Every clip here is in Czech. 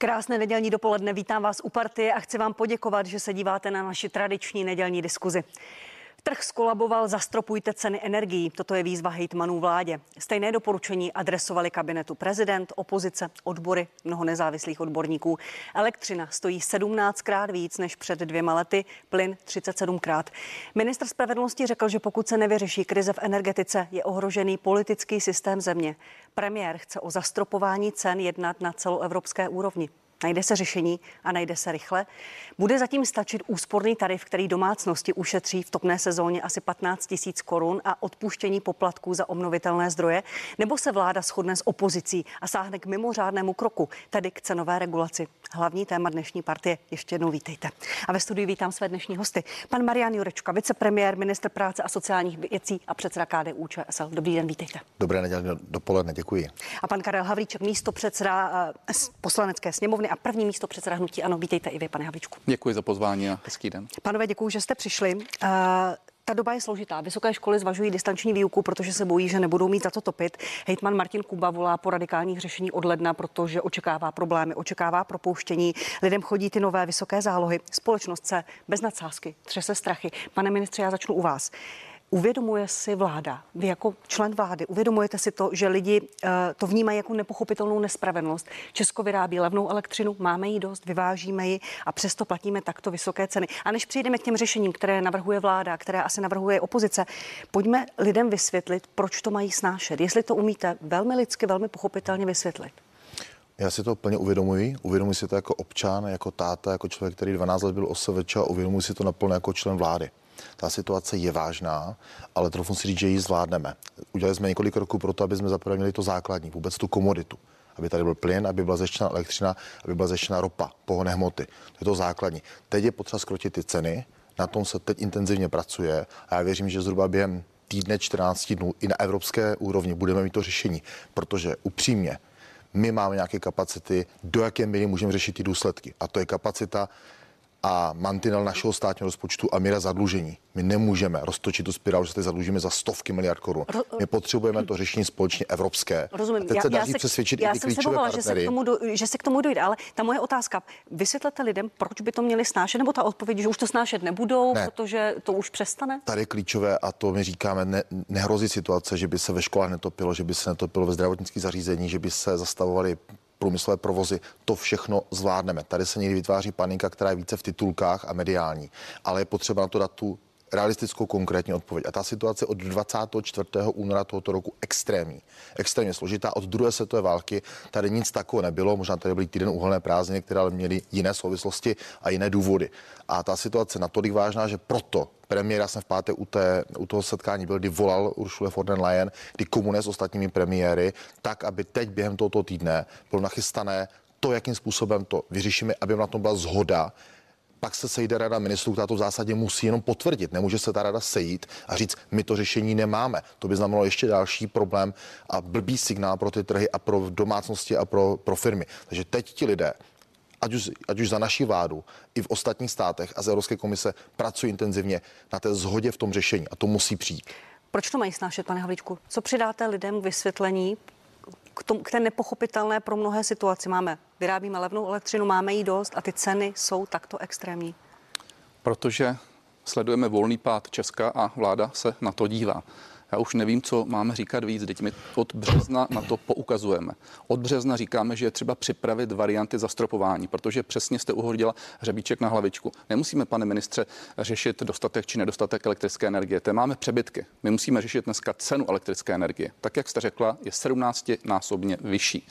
Krásné nedělní dopoledne, vítám vás u partie a chci vám poděkovat, že se díváte na naši tradiční nedělní diskuzi. Trh skolaboval, zastropujte ceny energií. Toto je výzva hejtmanů vládě. Stejné doporučení adresovali kabinetu prezident, opozice, odbory, mnoho nezávislých odborníků. Elektřina stojí 17krát víc než před dvěma lety, plyn 37krát. Ministr spravedlnosti řekl, že pokud se nevyřeší krize v energetice, je ohrožený politický systém země. Premiér chce o zastropování cen jednat na celoevropské úrovni. Najde se řešení a najde se rychle. Bude zatím stačit úsporný tarif, který domácnosti ušetří v topné sezóně asi 15 tisíc korun a odpuštění poplatků za obnovitelné zdroje? Nebo se vláda shodne s opozicí a sáhne k mimořádnému kroku, tedy k cenové regulaci? Hlavní téma dnešní partie. Ještě jednou vítejte. A ve studiu vítám své dnešní hosty. Pan Marian Jurečka, vicepremiér, ministr práce a sociálních věcí a předseda KDU ČSL. Dobrý den, vítejte. Dobré nedělní dopoledne, děkuji. A pan Karel Havlíček, místo předseda uh, poslanecké sněmovny a první místo předseda hnutí. Ano, vítejte i vy, pane Havlíčku. Děkuji za pozvání a hezký den. Panové, děkuji, že jste přišli. Uh, ta doba je složitá. Vysoké školy zvažují distanční výuku, protože se bojí, že nebudou mít za to topit. Hejtman Martin Kuba volá po radikálních řešení od ledna, protože očekává problémy, očekává propouštění. Lidem chodí ty nové vysoké zálohy. Společnost se bez nadsázky třese strachy. Pane ministře, já začnu u vás. Uvědomuje si vláda, vy jako člen vlády, uvědomujete si to, že lidi uh, to vnímají jako nepochopitelnou nespravedlnost. Česko vyrábí levnou elektřinu, máme ji dost, vyvážíme ji a přesto platíme takto vysoké ceny. A než přijdeme k těm řešením, které navrhuje vláda, které asi navrhuje opozice, pojďme lidem vysvětlit, proč to mají snášet. Jestli to umíte velmi lidsky, velmi pochopitelně vysvětlit. Já si to plně uvědomuji. Uvědomuji si to jako občan, jako táta, jako člověk, který 12 let byl OSVČ a uvědomuji si to naplno jako člen vlády. Ta situace je vážná, ale trochu si říct, že ji zvládneme. Udělali jsme několik roků pro to, aby jsme zaprvé to základní, vůbec tu komoditu aby tady byl plyn, aby byla zeštěna elektřina, aby byla zeštěna ropa, pohonné hmoty. To je to základní. Teď je potřeba skrotit ty ceny, na tom se teď intenzivně pracuje a já věřím, že zhruba během týdne 14 dnů i na evropské úrovni budeme mít to řešení, protože upřímně my máme nějaké kapacity, do jaké míry můžeme řešit ty důsledky. A to je kapacita a mantinel našeho státního rozpočtu a míra zadlužení. My nemůžeme roztočit tu spirálu, že se zadlužíme za stovky miliard korun. My potřebujeme to řešení společně evropské. Rozumím. A teď já, se daří já se, přesvědčit já i ty jsem se klíčové bavila, že se, k tomu do, že se k tomu dojde, ale ta moje otázka, vysvětlete lidem, proč by to měli snášet, nebo ta odpověď, že už to snášet nebudou, ne. protože to už přestane? Tady je klíčové a to my říkáme, ne, nehrozí situace, že by se ve školách netopilo, že by se netopilo ve zdravotnických zařízení, že by se zastavovaly průmyslové provozy, to všechno zvládneme. Tady se někdy vytváří panika, která je více v titulkách a mediální, ale je potřeba na to dát tu realistickou konkrétní odpověď. A ta situace od 24. února tohoto roku extrémní. Extrémně složitá. Od druhé světové války tady nic takového nebylo. Možná tady byly týden uhelné prázdniny, které ale měly jiné souvislosti a jiné důvody. A ta situace natolik vážná, že proto premiéra jsem v pátek u, té, u toho setkání byl, kdy volal Ursula von der Leyen, kdy komunuje s ostatními premiéry, tak, aby teď během tohoto týdne bylo nachystané to, jakým způsobem to vyřešíme, aby na tom byla zhoda, pak se sejde rada ministrů, která to v zásadě musí jenom potvrdit. Nemůže se ta rada sejít a říct, my to řešení nemáme. To by znamenalo ještě další problém a blbý signál pro ty trhy a pro domácnosti a pro, pro firmy. Takže teď ti lidé, ať už, ať už za naší vládu, i v ostatních státech a z Evropské komise pracují intenzivně na té zhodě v tom řešení a to musí přijít. Proč to mají snášet, pane Havličku? Co přidáte lidem k vysvětlení, k, tom, k té nepochopitelné pro mnohé situaci. Máme, vyrábíme levnou elektřinu, máme jí dost a ty ceny jsou takto extrémní. Protože sledujeme volný pád Česka a vláda se na to dívá. Já už nevím, co máme říkat víc. Teď my od března na to poukazujeme. Od března říkáme, že je třeba připravit varianty zastropování, protože přesně jste uhodila hřebíček na hlavičku. Nemusíme, pane ministře, řešit dostatek či nedostatek elektrické energie. Te máme přebytky. My musíme řešit dneska cenu elektrické energie. Tak, jak jste řekla, je 17 násobně vyšší.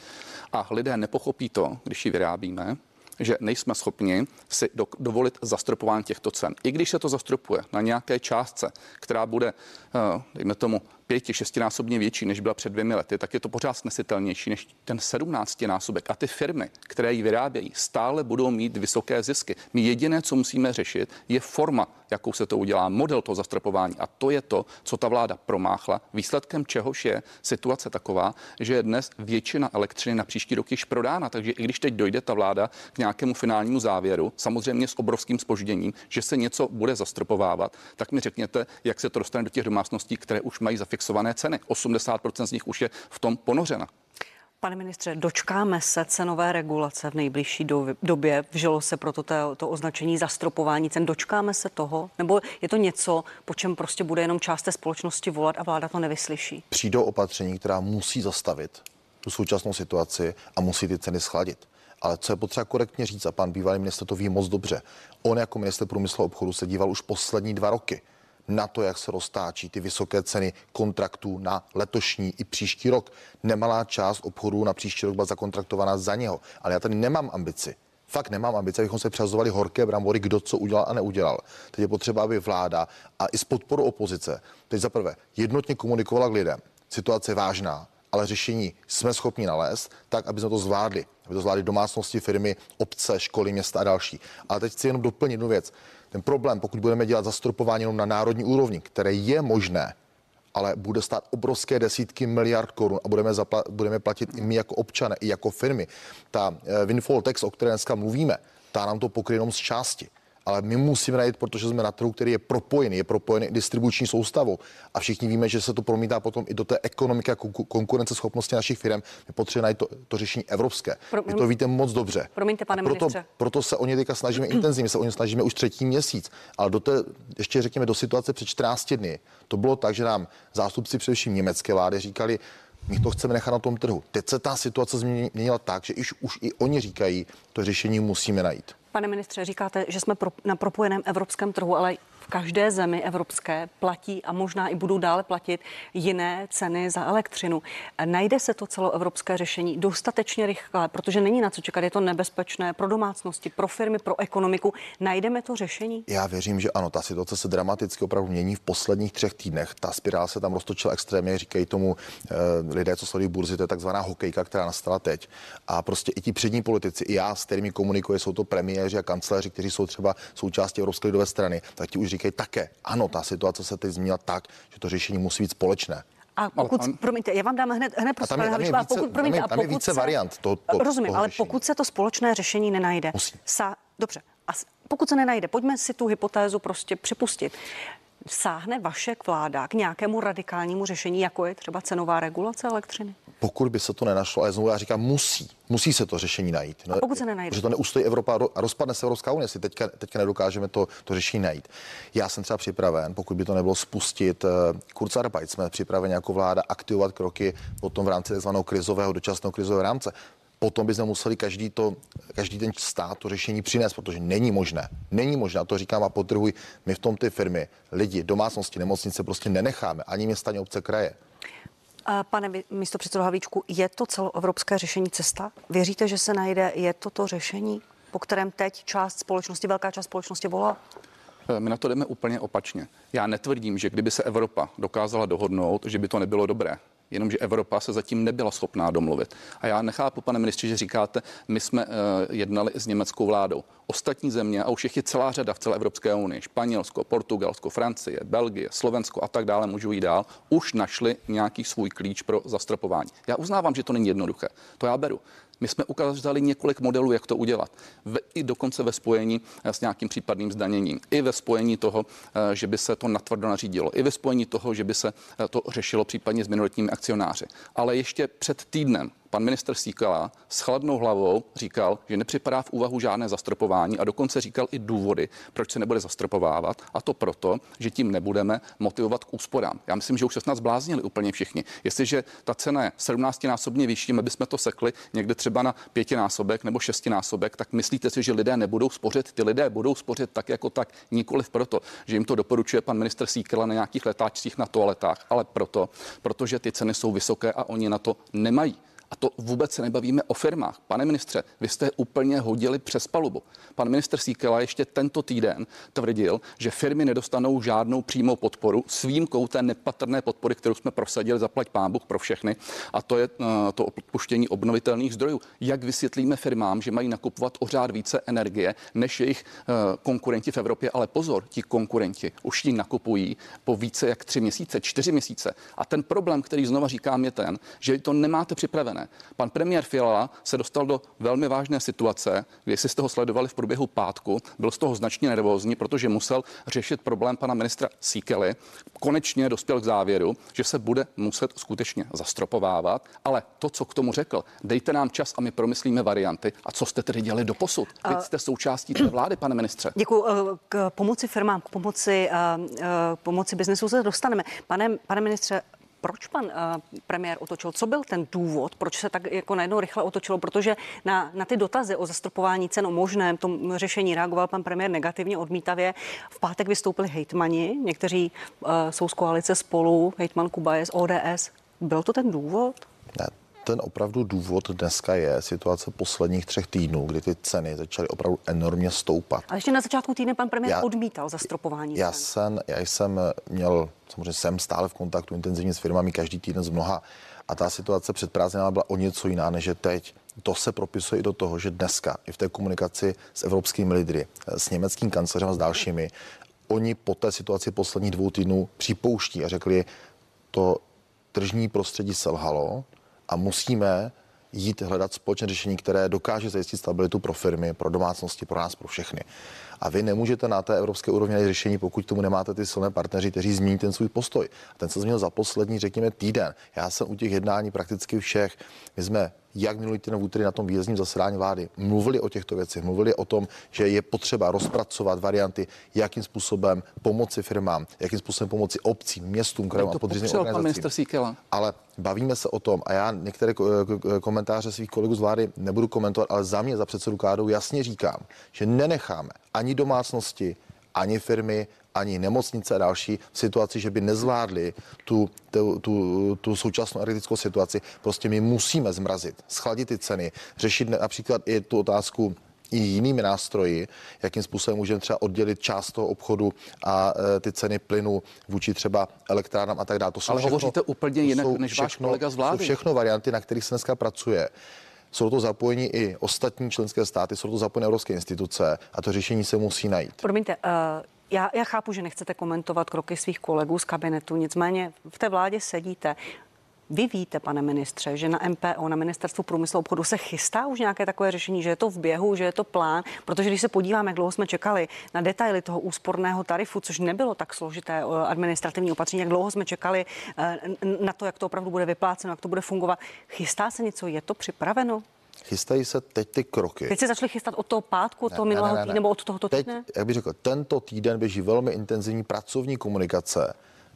A lidé nepochopí to, když ji vyrábíme, že nejsme schopni si do, dovolit zastropování těchto cen. I když se to zastropuje na nějaké částce, která bude, eh, dejme tomu, pěti, šestinásobně větší, než byla před dvěmi lety, tak je to pořád snesitelnější než ten sedmnácti násobek. A ty firmy, které ji vyrábějí, stále budou mít vysoké zisky. My jediné, co musíme řešit, je forma, jakou se to udělá, model toho zastropování. A to je to, co ta vláda promáchla, výsledkem čehož je situace taková, že je dnes většina elektřiny na příští rok již prodána. Takže i když teď dojde ta vláda k nějakému finálnímu závěru, samozřejmě s obrovským spožděním, že se něco bude zastropovávat, tak mi řekněte, jak se to dostane do těch domácností, které už mají zafixované ceny. 80% z nich už je v tom ponořena. Pane ministře, dočkáme se cenové regulace v nejbližší době? Vžilo se proto to, to označení zastropování cen. Dočkáme se toho? Nebo je to něco, po čem prostě bude jenom část té společnosti volat a vláda to nevyslyší? Přijdou opatření, která musí zastavit tu současnou situaci a musí ty ceny schladit. Ale co je potřeba korektně říct, a pan bývalý minister to ví moc dobře, on jako minister průmyslu a obchodu se díval už poslední dva roky na to, jak se roztáčí ty vysoké ceny kontraktů na letošní i příští rok. Nemalá část obchodů na příští rok byla zakontraktovaná za něho. Ale já tady nemám ambici. Fakt nemám ambice, abychom se přazovali horké brambory, kdo co udělal a neudělal. Teď je potřeba, aby vláda a i s podporou opozice, teď za prvé, jednotně komunikovala k lidem. Situace je vážná, ale řešení jsme schopni nalézt tak, aby jsme to zvládli. Aby to zvládli domácnosti, firmy, obce, školy, města a další. Ale teď chci jenom doplnit jednu věc. Ten problém, pokud budeme dělat zastropování jenom na národní úrovni, které je možné, ale bude stát obrovské desítky miliard korun a budeme, zapla- budeme platit i my jako občané, i jako firmy. Ta uh, windfall tax, o které dneska mluvíme, ta nám to pokryje jenom z části ale my musíme najít, protože jsme na trhu, který je propojený, je propojený distribuční soustavou a všichni víme, že se to promítá potom i do té ekonomiky a konkurenceschopnosti našich firm. My potřebujeme najít to, to řešení evropské. Pro, Vy to víte moc dobře. Promiňte, pane proto, ministře. proto se o ně teďka snažíme intenzivně, se o ně snažíme už třetí měsíc, ale do té, ještě řekněme, do situace před 14 dny, to bylo tak, že nám zástupci především německé vlády říkali, my to chceme nechat na tom trhu. Teď se ta situace změnila tak, že už, už i oni říkají, to řešení musíme najít. Pane ministře, říkáte, že jsme pro, na propojeném evropském trhu, ale každé zemi evropské platí a možná i budou dále platit jiné ceny za elektřinu. Najde se to celoevropské řešení dostatečně rychle, protože není na co čekat, je to nebezpečné pro domácnosti, pro firmy, pro ekonomiku. Najdeme to řešení? Já věřím, že ano, ta situace se dramaticky opravdu mění v posledních třech týdnech. Ta spirála se tam roztočila extrémně, říkají tomu eh, lidé, co sledují burzy, to je takzvaná hokejka, která nastala teď. A prostě i ti přední politici, i já, s kterými komunikuje, jsou to premiéři a kancléři, kteří jsou třeba součástí Evropské lidové strany, tak ti už říkají také, ano, ta situace se teď změnila tak, že to řešení musí být společné. A pokud, ale, promiňte, já vám dám hned, hned prostor, tam je, tam je více, pokud, promiňte, tam je, tam je více se, variant. To, to, rozumím, ale řešení. pokud se to společné řešení nenajde, sa, dobře, a pokud se nenajde, pojďme si tu hypotézu prostě připustit. Sáhne vaše vláda k nějakému radikálnímu řešení, jako je třeba cenová regulace elektřiny? pokud by se to nenašlo, ale znovu já říkám, musí, musí se to řešení najít. A pokud se nenajde? Protože to neustojí Evropa a rozpadne se Evropská unie, si teďka, teďka nedokážeme to, to řešení najít. Já jsem třeba připraven, pokud by to nebylo spustit, uh, Kurzarbeit, jsme připraveni jako vláda aktivovat kroky potom v rámci tzv. krizového, dočasného krizového rámce potom bychom museli každý, to, každý ten stát to řešení přinést, protože není možné. Není možné, a to říkám a potrhuji, my v tom ty firmy, lidi, domácnosti, nemocnice prostě nenecháme, ani města, ani obce, kraje. Pane místo předsedo Havíčku, je to celoevropské řešení cesta? Věříte, že se najde, je to to řešení, po kterém teď část společnosti, velká část společnosti volá? Eh, my na to jdeme úplně opačně. Já netvrdím, že kdyby se Evropa dokázala dohodnout, že by to nebylo dobré jenomže Evropa se zatím nebyla schopná domluvit. A já nechápu, pane ministře, že říkáte, my jsme uh, jednali s německou vládou. Ostatní země, a už je celá řada v celé Evropské unii, Španělsko, Portugalsko, Francie, Belgie, Slovensko a tak dále, můžu jít dál, už našli nějaký svůj klíč pro zastropování. Já uznávám, že to není jednoduché. To já beru. My jsme ukázali několik modelů, jak to udělat. V, I dokonce ve spojení eh, s nějakým případným zdaněním. I ve spojení toho, eh, že by se to natvrdo nařídilo. I ve spojení toho, že by se eh, to řešilo případně s minoritními akcionáři. Ale ještě před týdnem pan minister Síkala s chladnou hlavou říkal, že nepřipadá v úvahu žádné zastropování a dokonce říkal i důvody, proč se nebude zastropovávat. A to proto, že tím nebudeme motivovat k úsporám. Já myslím, že už se snad zbláznili úplně všichni. Jestliže ta cena je 17násobně vyšší, my bychom to sekli někde třeba na pětinásobek nebo šestinásobek, tak myslíte si, že lidé nebudou spořit? Ty lidé budou spořit tak jako tak, nikoliv proto, že jim to doporučuje pan minister Síkela na nějakých letáčcích na toaletách, ale proto, protože ty ceny jsou vysoké a oni na to nemají. A to vůbec se nebavíme o firmách. Pane ministře, vy jste úplně hodili přes palubu. Pan minister Síkela ještě tento týden tvrdil, že firmy nedostanou žádnou přímou podporu s výjimkou té nepatrné podpory, kterou jsme prosadili zaplať pán Bůh pro všechny, a to je uh, to odpuštění obnovitelných zdrojů. Jak vysvětlíme firmám, že mají nakupovat o řád více energie než jejich uh, konkurenti v Evropě, ale pozor, ti konkurenti už ji nakupují po více jak tři měsíce, čtyři měsíce. A ten problém, který znova říkám, je ten, že to nemáte připravené připravené. Pan premiér Fiala se dostal do velmi vážné situace, kdy jste ho sledovali v průběhu pátku, byl z toho značně nervózní, protože musel řešit problém pana ministra Síkely. Konečně dospěl k závěru, že se bude muset skutečně zastropovávat, ale to, co k tomu řekl, dejte nám čas a my promyslíme varianty. A co jste tedy dělali do posud? Vy jste součástí té vlády, pane ministře. Děkuji. Eh, k pomoci firmám, k pomoci, uh, uh, pomoci biznesu se dostaneme. Pane, pane ministře, proč pan uh, premiér otočil? Co byl ten důvod, proč se tak jako najednou rychle otočilo? Protože na, na ty dotazy o zastropování cen, o možném tom řešení reagoval pan premiér negativně, odmítavě. V pátek vystoupili hejtmani, někteří uh, jsou z koalice spolu, hejtman Kuba je z ODS. Byl to ten důvod? Ne, ten opravdu důvod dneska je situace posledních třech týdnů, kdy ty ceny začaly opravdu enormně stoupat. A ještě na začátku týdne pan premiér já, odmítal zastropování. Já jsem, já jsem měl, samozřejmě jsem stále v kontaktu intenzivně s firmami každý týden z mnoha a ta situace před prázdninami byla o něco jiná, než je teď. To se propisuje i do toho, že dneska i v té komunikaci s evropskými lídry, s německým kancléřem a s dalšími, oni po té situaci posledních dvou týdnů připouští a řekli, to tržní prostředí selhalo, a musíme jít hledat společné řešení, které dokáže zajistit stabilitu pro firmy, pro domácnosti, pro nás, pro všechny. A vy nemůžete na té evropské úrovni najít řešení, pokud tomu nemáte ty silné partneři, kteří změní ten svůj postoj. A ten se změnil za poslední, řekněme, týden. Já jsem u těch jednání prakticky všech. My jsme jak minulý týden v úterý na tom výjezdním zasedání vlády mluvili o těchto věcech, mluvili o tom, že je potřeba rozpracovat varianty, jakým způsobem pomoci firmám, jakým způsobem pomoci obcím, městům, krajům a podřízeným organizacím. Ale bavíme se o tom a já některé komentáře svých kolegů z vlády nebudu komentovat, ale za mě, za předsedu Kádou jasně říkám, že nenecháme ani domácnosti, ani firmy, ani nemocnice a další v situaci, že by nezvládli tu, tu, tu, tu současnou energetickou situaci. Prostě my musíme zmrazit, schladit ty ceny, řešit například i tu otázku i jinými nástroji, jakým způsobem můžeme třeba oddělit část toho obchodu a e, ty ceny plynu vůči třeba elektrárnám a tak dále. To jsou Ale všechno, hovoříte úplně jinak než všechno, váš kolega z vlády. Jsou všechno varianty, na kterých se dneska pracuje. Jsou to zapojení i ostatní členské státy, jsou to zapojení evropské instituce a to řešení se musí najít. Promiňte, uh... Já, já chápu, že nechcete komentovat kroky svých kolegů z kabinetu, nicméně v té vládě sedíte. Vy víte, pane ministře, že na MPO, na Ministerstvu průmyslu a obchodu se chystá už nějaké takové řešení, že je to v běhu, že je to plán, protože když se podíváme, jak dlouho jsme čekali na detaily toho úsporného tarifu, což nebylo tak složité eh, administrativní opatření, jak dlouho jsme čekali eh, na to, jak to opravdu bude vypláceno, jak to bude fungovat. Chystá se něco, je to připraveno? Chystají se teď ty kroky. Teď se začali chystat od toho pátku, od toho ne, minulého ne, ne, týdne nebo od tohoto týdne? Teď, jak bych řekl, tento týden běží velmi intenzivní pracovní komunikace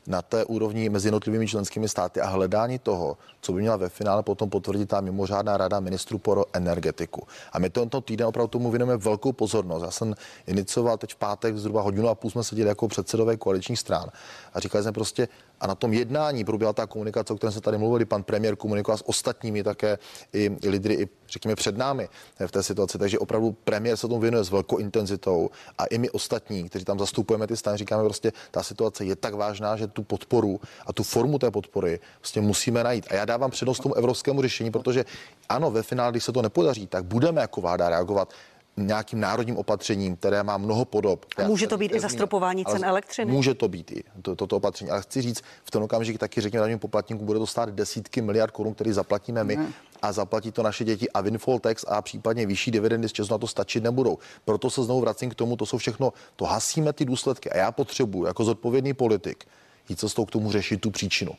na té úrovni mezi jednotlivými členskými státy a hledání toho, co by měla ve finále potom potvrdit ta mimořádná rada ministrů pro energetiku. A my tento týden opravdu tomu věnujeme velkou pozornost. Já jsem inicioval teď v pátek zhruba hodinu a půl jsme seděli jako předsedové koaličních stran a říkali jsme prostě, a na tom jednání proběhla ta komunikace, o kterém se tady mluvili, pan premiér komunikoval s ostatními také i, lidry, i řekněme před námi v té situaci. Takže opravdu premiér se tomu věnuje s velkou intenzitou a i my ostatní, kteří tam zastupujeme ty strany, říkáme prostě, ta situace je tak vážná, že tu podporu a tu formu té podpory prostě musíme najít. A já dávám přednost tomu evropskému řešení, protože ano, ve finále, když se to nepodaří, tak budeme jako vláda reagovat nějakým národním opatřením, které má mnoho podob. A může to být i zastropování cen elektřiny? Může to být i to, toto opatření. Ale chci říct, v ten okamžik taky řekněme daňovým poplatníkům, bude to stát desítky miliard korun, který zaplatíme my. Ne. A zaplatí to naše děti a windfall tax a případně vyšší dividendy z na to stačit nebudou. Proto se znovu vracím k tomu, to jsou všechno, to hasíme ty důsledky. A já potřebuji jako zodpovědný politik jít cestou k tomu řešit tu příčinu.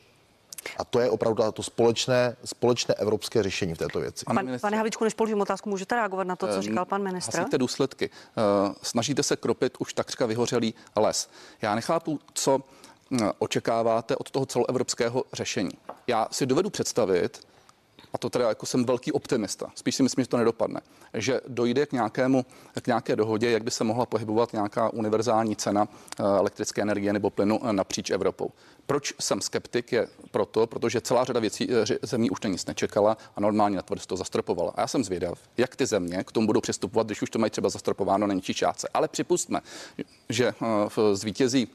A to je opravdu to společné, společné evropské řešení v této věci. Pan, pane Havličku, než položím otázku, můžete reagovat na to, co ehm, říkal pan ministr? Hasíte důsledky. Eh, snažíte se kropit už takřka vyhořelý les. Já nechápu, co eh, očekáváte od toho celoevropského řešení. Já si dovedu představit, a to teda jako jsem velký optimista, spíš si myslím, že to nedopadne, že dojde k, nějakému, k nějaké dohodě, jak by se mohla pohybovat nějaká univerzální cena eh, elektrické energie nebo plynu eh, napříč Evropou. Proč jsem skeptik je proto, protože celá řada věcí eh, zemí už na nic nečekala a normálně na to zastropovala. A já jsem zvědav, jak ty země k tomu budou přistupovat, když už to mají třeba zastropováno na ničí částce. Ale připustme, že zvítězí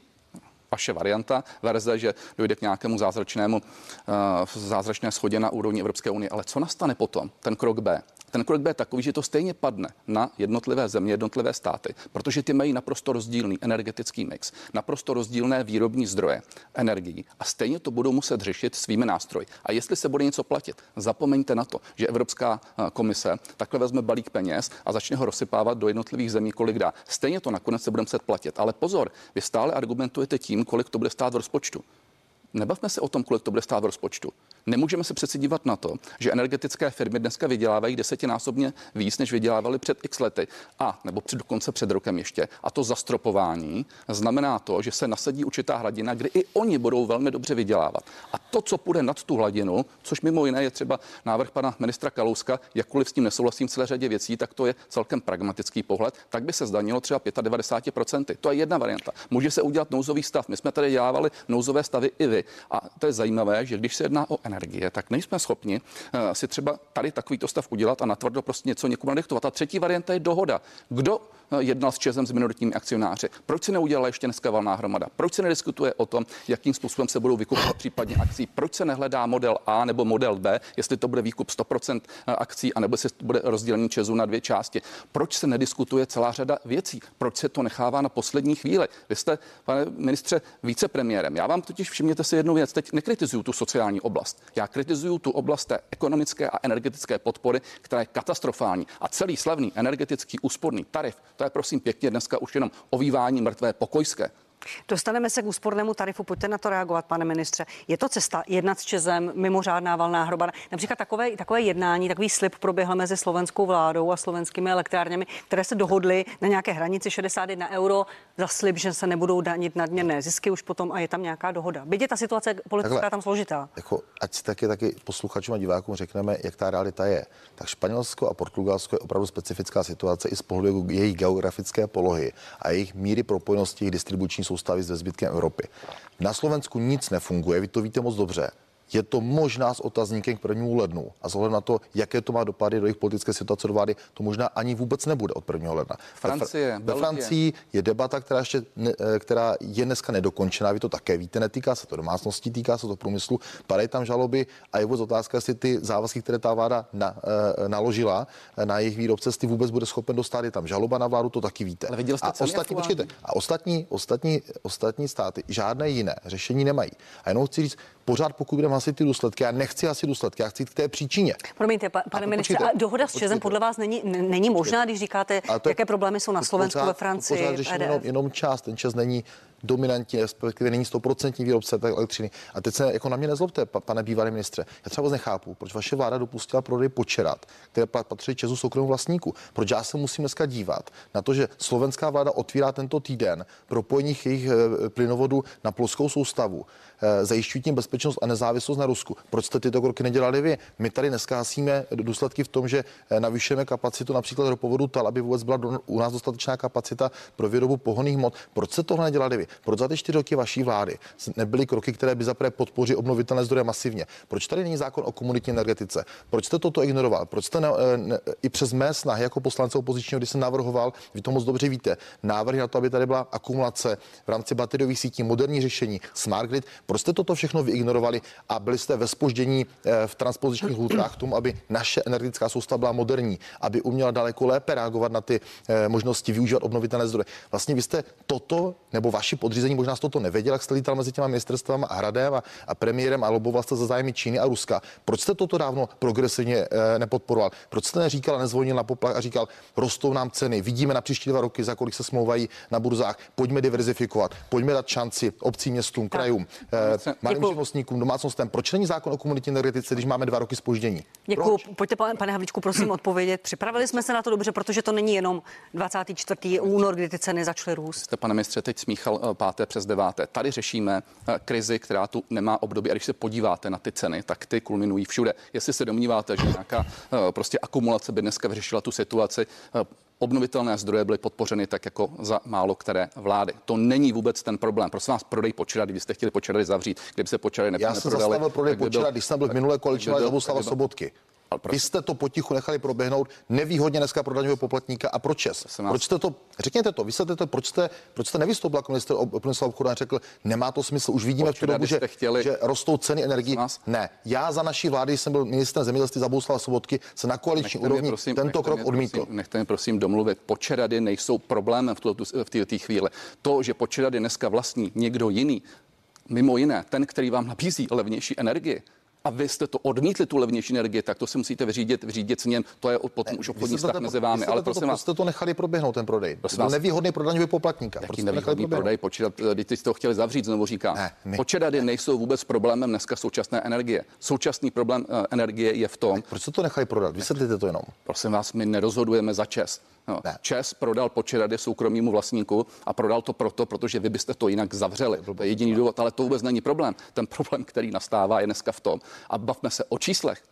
vaše varianta, verze, že dojde k nějakému zázračnému, uh, zázračné schodě na úrovni Evropské unie. Ale co nastane potom? Ten krok B. Ten krok B je takový, že to stejně padne na jednotlivé země, jednotlivé státy, protože ty mají naprosto rozdílný energetický mix, naprosto rozdílné výrobní zdroje energií a stejně to budou muset řešit svými nástroji. A jestli se bude něco platit, zapomeňte na to, že Evropská eh, komise takhle vezme balík peněz a začne ho rozsypávat do jednotlivých zemí, kolik dá. Stejně to nakonec se bude muset platit. Ale pozor, vy stále argumentujete tím, kolik to bude stát v rozpočtu. Nebavme se o tom, kolik to bude stát v rozpočtu. Nemůžeme se přeci dívat na to, že energetické firmy dneska vydělávají desetinásobně víc, než vydělávali před x lety a nebo před, dokonce před rokem ještě. A to zastropování znamená to, že se nasadí určitá hladina, kdy i oni budou velmi dobře vydělávat. A to, co půjde nad tu hladinu, což mimo jiné je třeba návrh pana ministra Kalouska, jakkoliv s tím nesouhlasím v celé řadě věcí, tak to je celkem pragmatický pohled, tak by se zdanilo třeba 95%. To je jedna varianta. Může se udělat nouzový stav. My jsme tady dělávali nouzové stavy i vy. A to je zajímavé, že když se jedná o energie, tak nejsme schopni uh, si třeba tady takovýto stav udělat a natvrdo prostě něco někomu nadiktovat. A třetí varianta je dohoda. Kdo jednal s Česem s minoritními akcionáři? Proč se neudělala ještě dneska valná hromada? Proč se nediskutuje o tom, jakým způsobem se budou vykupovat případně akcí? Proč se nehledá model A nebo model B, jestli to bude výkup 100% eh, akcí, anebo se bude rozdělení Česu na dvě části? Proč se nediskutuje celá řada věcí? Proč se to nechává na poslední chvíli? Vy jste, pane ministře, vicepremiérem. Já vám totiž všimněte si jednu věc. Teď nekritizuju tu sociální oblast. Já kritizuju tu oblast té ekonomické a energetické podpory, která je katastrofální. A celý slavný energetický úsporný tarif, to je prosím pěkně dneska už jenom ovývání mrtvé pokojské. Dostaneme se k úspornému tarifu, pojďte na to reagovat, pane ministře. Je to cesta jednat s Čezem, mimořádná valná hromada. Například takové, takové jednání, takový slib proběhl mezi slovenskou vládou a slovenskými elektrárněmi, které se dohodly na nějaké hranici 61 euro za slib, že se nebudou danit nadměrné zisky už potom a je tam nějaká dohoda. Byť je ta situace politická Takhle, tam složitá. Jako, ať si taky, taky posluchačům a divákům řekneme, jak ta realita je. Tak Španělsko a Portugalsko je opravdu specifická situace i z pohledu jejich geografické polohy a jejich míry propojenosti jejich distribuční soustavy se zbytkem Evropy. Na Slovensku nic nefunguje, vy to víte moc dobře je to možná s otazníkem k prvnímu lednu. A vzhledem na to, jaké to má dopady do jejich politické situace do vlády, to možná ani vůbec nebude od 1. ledna. Francie, ve, Francii je debata, která, ještě ne, eh, která je dneska nedokončená. Vy to také víte, netýká se to domácností, týká se to průmyslu. Padají tam žaloby a je vůbec otázka, jestli ty závazky, které ta vláda na, e, naložila eh, na jejich výrobce, jestli vůbec bude schopen dostat. Je tam žaloba na vládu, to taky víte. Ale viděl jste a ostatní, počkejte, a ostatní, ostatní, ostatní státy žádné jiné řešení nemají. A jenom chci říct, pořád pokud budeme hasit ty důsledky, já nechci hasit důsledky, já chci k té příčině. Promiňte, pa, pane ministře, a dohoda s Česem podle vás není, není možná, když říkáte, jaké problémy jsou na Slovensku, ve Francii? Pořád řešíme jenom, jenom část, ten čas není dominantní, respektive není 100% výrobce té elektřiny. A teď se jako na mě nezlobte, pane bývalý ministře. Já třeba nechápu, proč vaše vláda dopustila prodej počerat, které patří Česu soukromou vlastníku. Proč já se musím dneska dívat na to, že slovenská vláda otvírá tento týden propojení jejich eh, plynovodu na polskou soustavu, eh, zajišťují tím bezpečnost a nezávislost na Rusku. Proč jste tyto kroky nedělali vy? My tady dneska hasíme důsledky v tom, že eh, navyšujeme kapacitu například ropovodu TAL, aby vůbec byla do, u nás dostatečná kapacita pro výrobu pohoných hmot. Proč se tohle nedělali vy? Proč za ty čtyři roky vaší vlády nebyly kroky, které by zaprvé podpořily obnovitelné zdroje masivně? Proč tady není zákon o komunitní energetice? Proč jste toto ignoroval? Proč jste ne, ne, i přes mé snahy jako poslance opozičního, když jsem navrhoval, vy to moc dobře víte, návrhy na to, aby tady byla akumulace v rámci bateriových sítí, moderní řešení, smart grid, proč jste toto všechno vyignorovali a byli jste ve spoždění eh, v transpozičních lhůtách k tomu, aby naše energetická soustava byla moderní, aby uměla daleko lépe reagovat na ty eh, možnosti využívat obnovitelné zdroje. Vlastně vy jste toto nebo vaši podřízení možná jste to nevěděl, jak jste lítal mezi těma ministerstvama a hradem a, a premiérem a loboval jste za zájmy Číny a Ruska. Proč jste toto dávno progresivně e, nepodporoval? Proč jste neříkal a nezvonil na poplach a říkal, rostou nám ceny, vidíme na příští dva roky, za kolik se smlouvají na burzách, pojďme diverzifikovat, pojďme dát šanci obcím, městům, tak. krajům, e, malým živnostníkům, domácnostem. Proč není zákon o komunitní energetice, když máme dva roky spoždění? Děkuji. Pojďte, pane Havličku, prosím odpovědět. Připravili jsme se na to dobře, protože to není jenom 24. únor, kdy ty ceny začaly růst. Jste, pane ministře, teď smíchal eh, páté přes deváté. Tady řešíme eh, krizi, která tu nemá období. A když se podíváte na ty ceny, tak ty kulminují všude. Jestli se domníváte, že nějaká eh, prostě akumulace by dneska vyřešila tu situaci, obnovitelné zdroje byly podpořeny tak jako za málo které vlády. To není vůbec ten problém. Prosím vás, prodej počítat, kdybyste chtěli počítat zavřít, kdyby se počítaty neprodali. Já jsem zastavil prodej počítat, byl, když jsem byl v minulé koaliční dobu Sobotky. Vy jste to potichu nechali proběhnout nevýhodně dneska pro daňového poplatníka a pro Čes. Proč jste to, řekněte to, vysvětlete, proč jste, proč jste nevystoupil jako minister průmyslu obchodu a řekl, nemá to smysl, už vidíme v tu dobu, že, chtěli... že rostou ceny energii. Ne, já za naší vlády, jsem byl ministrem zemědělství za Bouslava Sobotky, se na koaliční úrovni prosím, tento krok odmítl. Prosím, nechte mi prosím domluvit, počerady nejsou problémem v této chvíli. To, že počerady dneska vlastní někdo jiný, mimo jiné ten, který vám nabízí levnější energii, a vy jste to odmítli, tu levnější energii, tak to si musíte vyřídit, vyřídit s ním. To je potom už obchodní vztah mezi vámi. Ale prosím vás, jste to nechali proběhnout ten prodej. To je nevýhodný pro daňový poplatníka. Jaký nevýhodný prodej? Počítat, když jste to chtěli zavřít, znovu říkám. Ne, my... Početady nejsou vůbec problémem dneska současné energie. Současný problém uh, energie je v tom. Proč jste to nechali prodat? Vysvětlete to jenom. Prosím vás, my nerozhodujeme za čes. No, Čes prodal počerady soukromému vlastníku a prodal to proto, protože vy byste to jinak zavřeli. To je jediný důvod, ale to vůbec není problém. Ten problém, který nastává, je dneska v tom, a bavme se o číslech.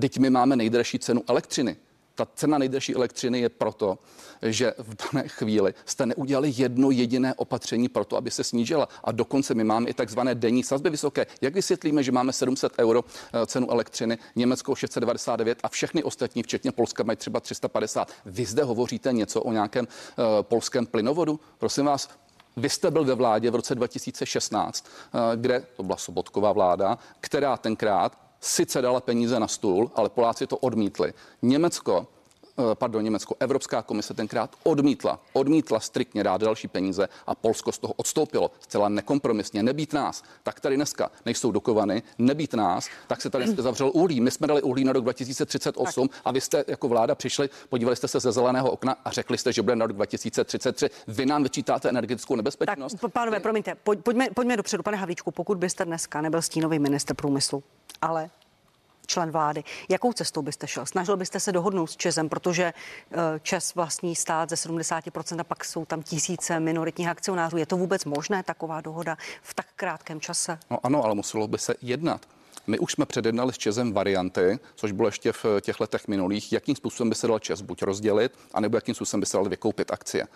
Teď my máme nejdražší cenu elektřiny ta cena nejdražší elektřiny je proto, že v dané chvíli jste neudělali jedno jediné opatření pro to, aby se snížila. A dokonce my máme i takzvané denní sazby vysoké. Jak vysvětlíme, že máme 700 euro eh, cenu elektřiny, Německo 699 a všechny ostatní, včetně Polska, mají třeba 350. Vy zde hovoříte něco o nějakém uh, polském plynovodu? Prosím vás, vy jste byl ve vládě v roce 2016, eh, kde to byla Sobotková vláda, která tenkrát sice dala peníze na stůl, ale Poláci to odmítli. Německo Eh, pardon, Německo, Evropská komise tenkrát odmítla, odmítla striktně dát další peníze a Polsko z toho odstoupilo zcela nekompromisně. Nebýt nás, tak tady dneska nejsou dokovany, nebýt nás, tak se tady zavřel uhlí. My jsme dali uhlí na rok 2038 tak. a vy jste jako vláda přišli, podívali jste se ze zeleného okna a řekli jste, že bude na rok 2033. Vy nám vyčítáte energetickou nebezpečnost. Tak, pánové, promiňte, pojďme, pojďme dopředu, pane Havlíčku, pokud byste dneska nebyl stínový minister průmyslu, ale člen vlády. Jakou cestou byste šel? Snažil byste se dohodnout s Česem, protože eh, Čes vlastní stát ze 70% a pak jsou tam tisíce minoritních akcionářů. Je to vůbec možné, taková dohoda v tak krátkém čase? No ano, ale muselo by se jednat. My už jsme předjednali s Česem varianty, což bylo ještě v těch letech minulých, jakým způsobem by se dal Čes buď rozdělit, anebo jakým způsobem by se dal vykoupit akcie.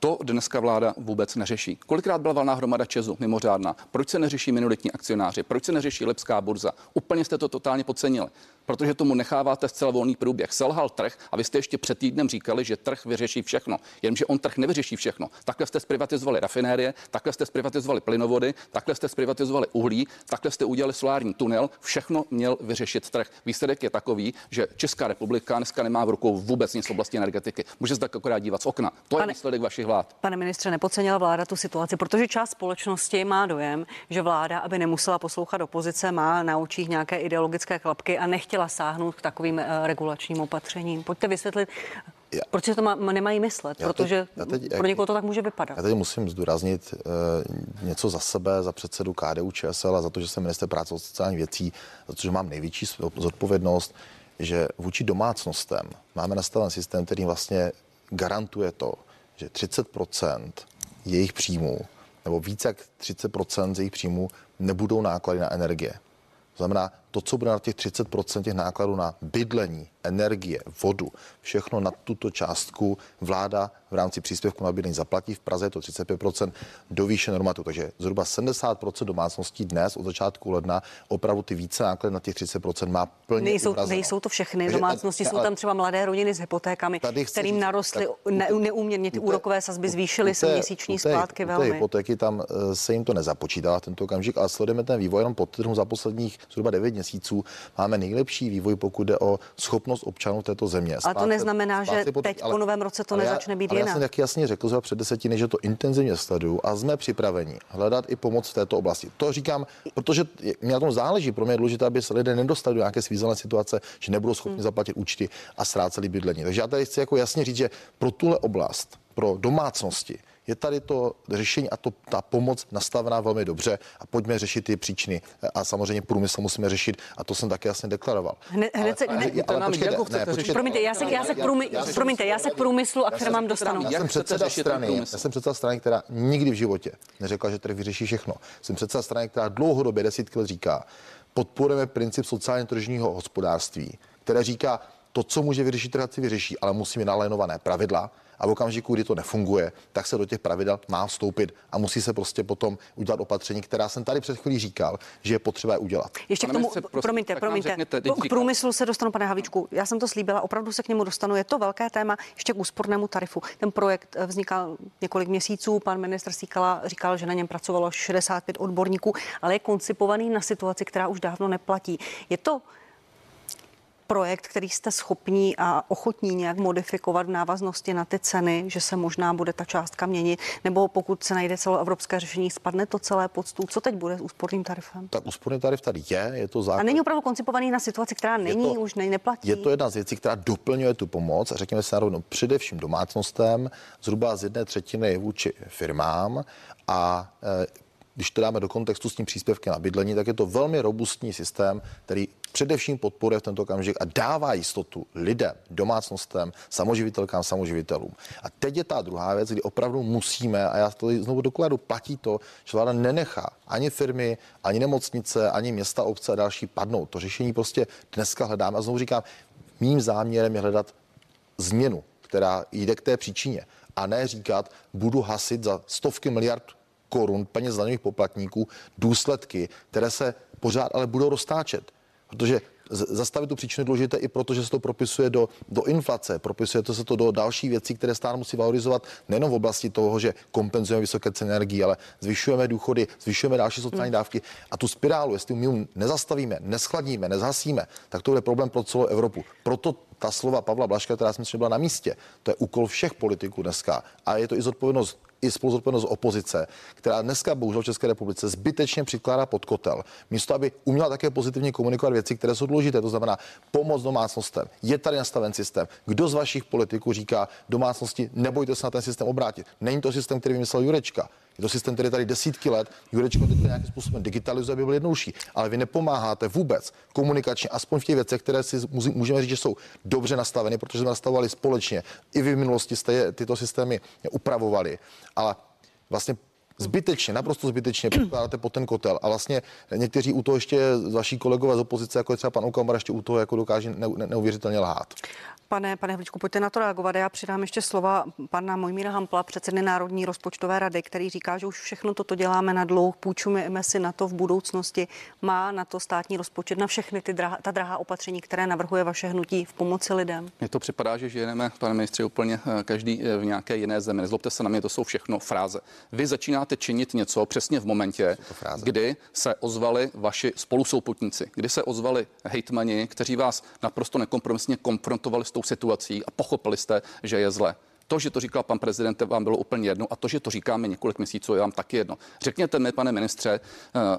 To dneska vláda vůbec neřeší. Kolikrát byla valná hromada Česu, mimořádná? Proč se neřeší minoritní akcionáři? Proč se neřeší Lipská burza? Úplně jste to totálně podcenili protože tomu necháváte zcela volný průběh. Selhal trh a vy jste ještě před týdnem říkali, že trh vyřeší všechno. Jenže on trh nevyřeší všechno. Takhle jste zprivatizovali rafinérie, takhle jste zprivatizovali plynovody, takhle jste zprivatizovali uhlí, takhle jste udělali solární tunel. Všechno měl vyřešit trh. Výsledek je takový, že Česká republika dneska nemá v rukou vůbec nic v oblasti energetiky. Může se tak akorát dívat z okna. To pane, je výsledek vašich vlád. Pane ministře, nepodcenila vláda tu situaci, protože část společnosti má dojem, že vláda, aby nemusela poslouchat opozice, má na očích nějaké ideologické klapky a nechtěla chtěla sáhnout k takovým eh, regulačním opatřením. Pojďte vysvětlit, já, proč si to má, nemají myslet, já protože teď, já teď, pro někoho to tak může vypadat. Já teď musím zdůraznit uh, něco za sebe, za předsedu KDU ČSL a za to, že jsem minister práce a sociálních věcí, za to, že mám největší zodpovědnost, že vůči domácnostem máme nastaven systém, který vlastně garantuje to, že 30% jejich příjmů nebo více jak 30 z jejich příjmů nebudou náklady na energie. To znamená, to, co bude na těch 30% těch nákladů na bydlení, energie, vodu, všechno na tuto částku vláda v rámci příspěvku na bydlení zaplatí. V Praze je to 35% do výše normatu. Takže zhruba 70% domácností dnes od začátku ledna opravdu ty více náklady na těch 30% má plně nejsou, nejsou to všechny Takže, domácnosti, jsou tam třeba mladé rodiny s hypotékami, kterým narostly ne, neúměrně ty úrokové sazby, zvýšily se měsíční splátky velmi. hypotéky tam eh, se jim to nezapočítá tento okamžik, ale sledujeme ten vývoj jenom pod za posledních zhruba 9 měsíců máme nejlepší vývoj, pokud jde o schopnost občanů této země. Ale to neznamená, že teď ale, po novém roce to nezačne být ale jinak. Já jsem jak jasně řekl zhruba před desetiny, že to intenzivně sleduju a jsme připraveni hledat i pomoc v této oblasti. To říkám, protože mě na tom záleží. Pro mě je důležité, aby se lidé nedostali do nějaké svízelné situace, že nebudou schopni hmm. zaplatit účty a ztráceli bydlení. Takže já tady chci jako jasně říct, že pro tuhle oblast, pro domácnosti, je tady to řešení a to, ta pomoc nastavená velmi dobře a pojďme řešit ty příčiny. A samozřejmě průmysl musíme řešit a to jsem také jasně deklaroval. Hned, hned se, ne, ale, ale počkejte, ne, počkejte, promiňte, já se, já se, k, průmy, já promiňte, já se k průmyslu a které mám dostanu. Já jsem předseda strany, já jsem předseda strany, která nikdy v životě neřekla, že trh vyřeší všechno. Jsem předseda strany, která dlouhodobě desítky let říká, podporujeme princip sociálně tržního hospodářství, které říká, To, co může vyřešit trh, si vyřeší, ale musí mít nalénované pravidla a v okamžiku, kdy to nefunguje, tak se do těch pravidel má vstoupit a musí se prostě potom udělat opatření, která jsem tady před chvílí říkal, že je potřeba udělat. Ještě k tomu, ministře, prosím, promiňte, promiňte. K průmyslu se dostanu, pane Havičku. Já jsem to slíbila, opravdu se k němu dostanu. Je to velké téma, ještě k úspornému tarifu. Ten projekt eh, vznikal několik měsíců. Pan ministr Síkala říkal, že na něm pracovalo 65 odborníků, ale je koncipovaný na situaci, která už dávno neplatí. Je to projekt, který jste schopní a ochotní nějak modifikovat v návaznosti na ty ceny, že se možná bude ta částka měnit, nebo pokud se najde celoevropské řešení, spadne to celé pod stůl. Co teď bude s úsporným tarifem? Tak úsporný tarif tady je, je to základ. A není opravdu koncipovaný na situaci, která není, to, už ne, neplatí. Je to jedna z věcí, která doplňuje tu pomoc, a řekněme se narovnou především domácnostem, zhruba z jedné třetiny vůči firmám a e, když to dáme do kontextu s tím příspěvkem na bydlení, tak je to velmi robustní systém, který především podporuje v tento okamžik a dává jistotu lidem, domácnostem, samoživitelkám, samoživitelům. A teď je ta druhá věc, kdy opravdu musíme, a já to znovu dokladu, platí to, že vláda nenechá ani firmy, ani nemocnice, ani města, obce a další padnout. To řešení prostě dneska hledáme. A znovu říkám, mým záměrem je hledat změnu, která jde k té příčině. A ne říkat, budu hasit za stovky miliard korun peněz daňových poplatníků důsledky, které se pořád ale budou roztáčet. Protože zastavit tu příčinu je důležité i proto, že se to propisuje do, do inflace, propisuje to se to do další věcí, které stát musí valorizovat nejen v oblasti toho, že kompenzujeme vysoké ceny energii, ale zvyšujeme důchody, zvyšujeme další sociální hmm. dávky a tu spirálu, jestli my nezastavíme, neschladíme, nezhasíme, tak to bude problém pro celou Evropu. Proto ta slova Pavla Blaška, která si myslím, že byla na místě, to je úkol všech politiků dneska a je to i zodpovědnost i spoluzodpovědnost opozice, která dneska bohužel v České republice zbytečně přikládá pod kotel, místo aby uměla také pozitivně komunikovat věci, které jsou důležité, to znamená pomoc domácnostem. Je tady nastaven systém. Kdo z vašich politiků říká domácnosti, nebojte se na ten systém obrátit? Není to systém, který vymyslel Jurečka. Je to systém, který je tady desítky let. Jurečko teď nějakým způsobem digitalizuje, aby byl jednodušší. Ale vy nepomáháte vůbec komunikačně, aspoň v těch věcech, které si můžeme říct, že jsou dobře nastaveny, protože jsme nastavovali společně. I vy v minulosti jste je, tyto systémy upravovali. Ale vlastně Zbytečně, naprosto zbytečně překládáte po ten kotel. A vlastně někteří u toho ještě vaší kolegové z opozice, jako je třeba pan Okamara, ještě u toho jako dokáže neuvěřitelně lhát. Pane, pane Hličku, pojďte na to reagovat. Já přidám ještě slova pana Mojmíra Hampla, předsedy Národní rozpočtové rady, který říká, že už všechno toto děláme na dlouh, půjčujeme si na to v budoucnosti. Má na to státní rozpočet, na všechny ty drahá, ta drahá opatření, které navrhuje vaše hnutí v pomoci lidem. Mně to připadá, že žijeme, pane ministře, úplně eh, každý eh, v nějaké jiné zemi. Nezlobte se na mě, to jsou všechno fráze. Vy začínáte činit něco přesně v momentě, kdy se ozvali vaši spolusouputníci, kdy se ozvali hejtmani, kteří vás naprosto nekompromisně konfrontovali s tou situací a pochopili jste, že je zle. To, že to říkal pan prezident, vám bylo úplně jedno a to, že to říkáme několik měsíců, je vám taky jedno. Řekněte mi, pane ministře, eh,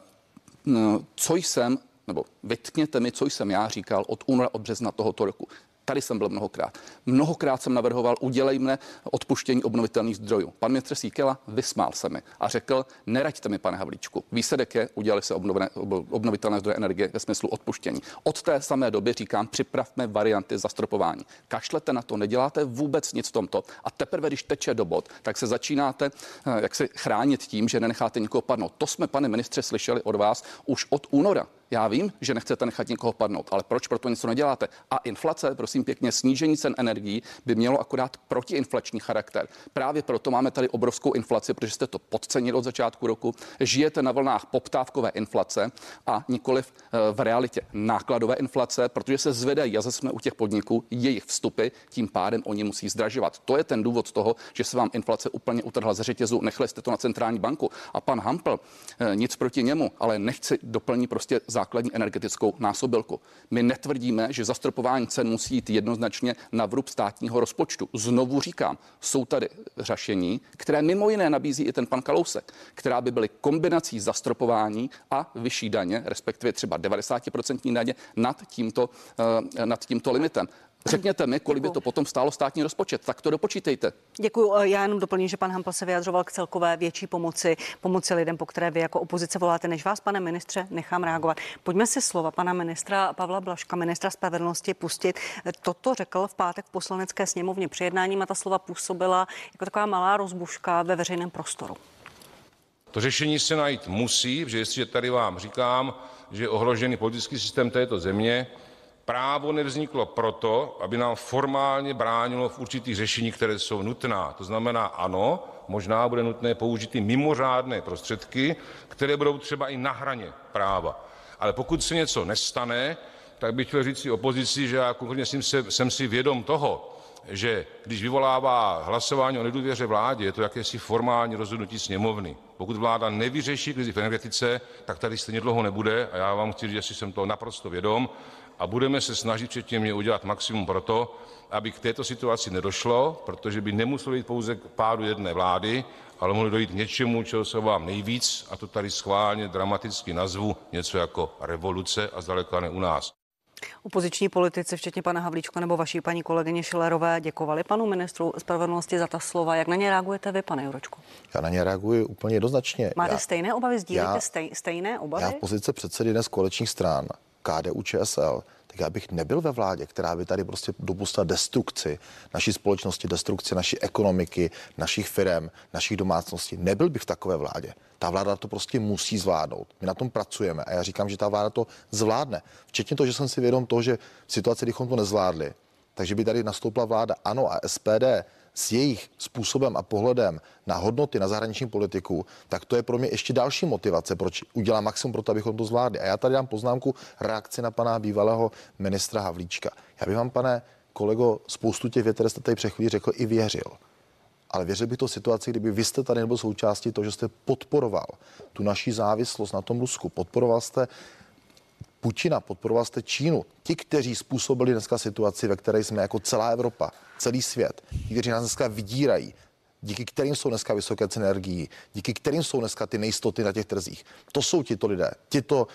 co jsem, nebo vytkněte mi, co jsem já říkal od února, od března tohoto roku. Tady jsem byl mnohokrát. Mnohokrát jsem navrhoval, udělejme odpuštění obnovitelných zdrojů. Pan ministr Síkela vysmál se mi a řekl, neraďte mi, pane Havlíčku. Výsledek je, udělali se obnovené, obnovitelné zdroje energie ve smyslu odpuštění. Od té samé doby říkám, připravme varianty zastropování. Kašlete na to, neděláte vůbec nic v tomto. A teprve, když teče do bod, tak se začínáte eh, jak se chránit tím, že nenecháte nikoho padnout. To jsme, pane ministře, slyšeli od vás už od února. Já vím, že nechcete nechat někoho padnout, ale proč proto něco neděláte? A inflace, prosím pěkně, snížení cen energií by mělo akorát protiinflační charakter. Právě proto máme tady obrovskou inflaci, protože jste to podcenili od začátku roku. Žijete na vlnách poptávkové inflace a nikoliv eh, v realitě nákladové inflace, protože se zvedají, a zase jsme u těch podniků, jejich vstupy, tím pádem oni musí zdražovat. To je ten důvod toho, že se vám inflace úplně utrhla ze řetězu, nechli jste to na centrální banku. A pan Hampel, eh, nic proti němu, ale nechci doplnit prostě základní energetickou násobilku. My netvrdíme, že zastropování cen musí jít jednoznačně na vrub státního rozpočtu. Znovu říkám, jsou tady řešení, které mimo jiné nabízí i ten pan Kalousek, která by byly kombinací zastropování a vyšší daně, respektive třeba 90% daně nad tímto, uh, nad tímto limitem. Řekněte mi, kolik by to potom stálo státní rozpočet. Tak to dopočítejte. Děkuji. Já jenom doplním, že pan Hampel se vyjadřoval k celkové větší pomoci, pomoci lidem, po které vy jako opozice voláte, než vás, pane ministře, nechám reagovat. Pojďme si slova pana ministra Pavla Blaška, ministra spravedlnosti, pustit. Toto řekl v pátek v poslanecké sněmovně při jednáním a ta slova působila jako taková malá rozbuška ve veřejném prostoru. To řešení se najít musí, protože jestliže tady vám říkám, že je ohrožený politický systém této země, Právo nevzniklo proto, aby nám formálně bránilo v určitých řešení, které jsou nutná. To znamená, ano, možná bude nutné použít i mimořádné prostředky, které budou třeba i na hraně práva. Ale pokud se něco nestane, tak bych chtěl říct si opozici, že já konkrétně jsem, se, jsem si vědom toho, že když vyvolává hlasování o nedůvěře vládě, je to jakési formální rozhodnutí sněmovny. Pokud vláda nevyřeší krizi v energetice, tak tady stejně dlouho nebude a já vám chci říct, že si jsem to naprosto vědom a budeme se snažit včetně mě udělat maximum pro to, aby k této situaci nedošlo, protože by nemuselo jít pouze k pádu jedné vlády, ale mohlo dojít k něčemu, čeho se vám nejvíc, a to tady schválně dramaticky nazvu, něco jako revoluce a zdaleka ne u nás. Opoziční politici, včetně pana Havlíčka nebo vaší paní kolegyně Šilerové, děkovali panu ministru spravedlnosti za ta slova. Jak na ně reagujete vy, pane Juročku? Já na ně reaguji úplně jednoznačně. Máte já, stejné obavy? Sdílíte já, stej, stejné obavy? Já v pozici předsedy dnes kolečních stran KDU ČSL tak já bych nebyl ve vládě, která by tady prostě dopustila destrukci naší společnosti, destrukci naší ekonomiky, našich firm, našich domácností. Nebyl bych v takové vládě. Ta vláda to prostě musí zvládnout. My na tom pracujeme a já říkám, že ta vláda to zvládne. Včetně toho, že jsem si vědom toho, že v situaci, kdybychom to nezvládli, takže by tady nastoupila vláda ANO a SPD s jejich způsobem a pohledem na hodnoty, na zahraniční politiku, tak to je pro mě ještě další motivace, proč udělám maximum pro to, abychom to zvládli. A já tady dám poznámku reakci na pana bývalého ministra Havlíčka. Já bych vám, pane kolego, spoustu těch vět, které jste tady před chvíli řekl, i věřil. Ale věřil bych to situaci, kdyby vy jste tady nebyl součástí toho, že jste podporoval tu naší závislost na tom Rusku. Podporoval jste Putina, podporoval jste Čínu. Ti, kteří způsobili dneska situaci, ve které jsme jako celá Evropa, celý svět, ti, kteří nás dneska vydírají, díky kterým jsou dneska vysoké ceny energií, díky kterým jsou dneska ty nejistoty na těch trzích. To jsou tito lidé, tito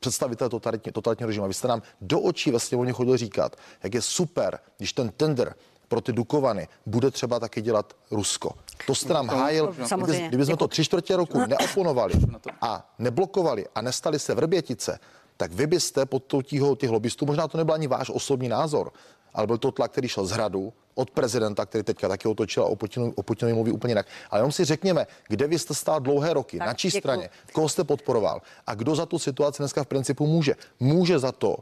představitelé totalitní, totalitního režimu. Vy jste nám do očí ve sněmovně chodil říkat, jak je super, když ten tender pro ty Dukovany bude třeba taky dělat Rusko. To jste nám hájil. Kdyby, kdyby jsme to tři čtvrtě roku neoponovali a neblokovali a nestali se vrbětice, tak vy byste pod tou tíhou těch lobbystů, možná to nebyl ani váš osobní názor, ale byl to tlak, který šel z hradu od prezidenta, který teďka taky otočil a o Putinovi, o Putinovi mluví úplně jinak. Ale jenom si řekněme, kde vy jste stál dlouhé roky, tak, na čí děkuju. straně, koho jste podporoval a kdo za tu situaci dneska v principu může. Může za to,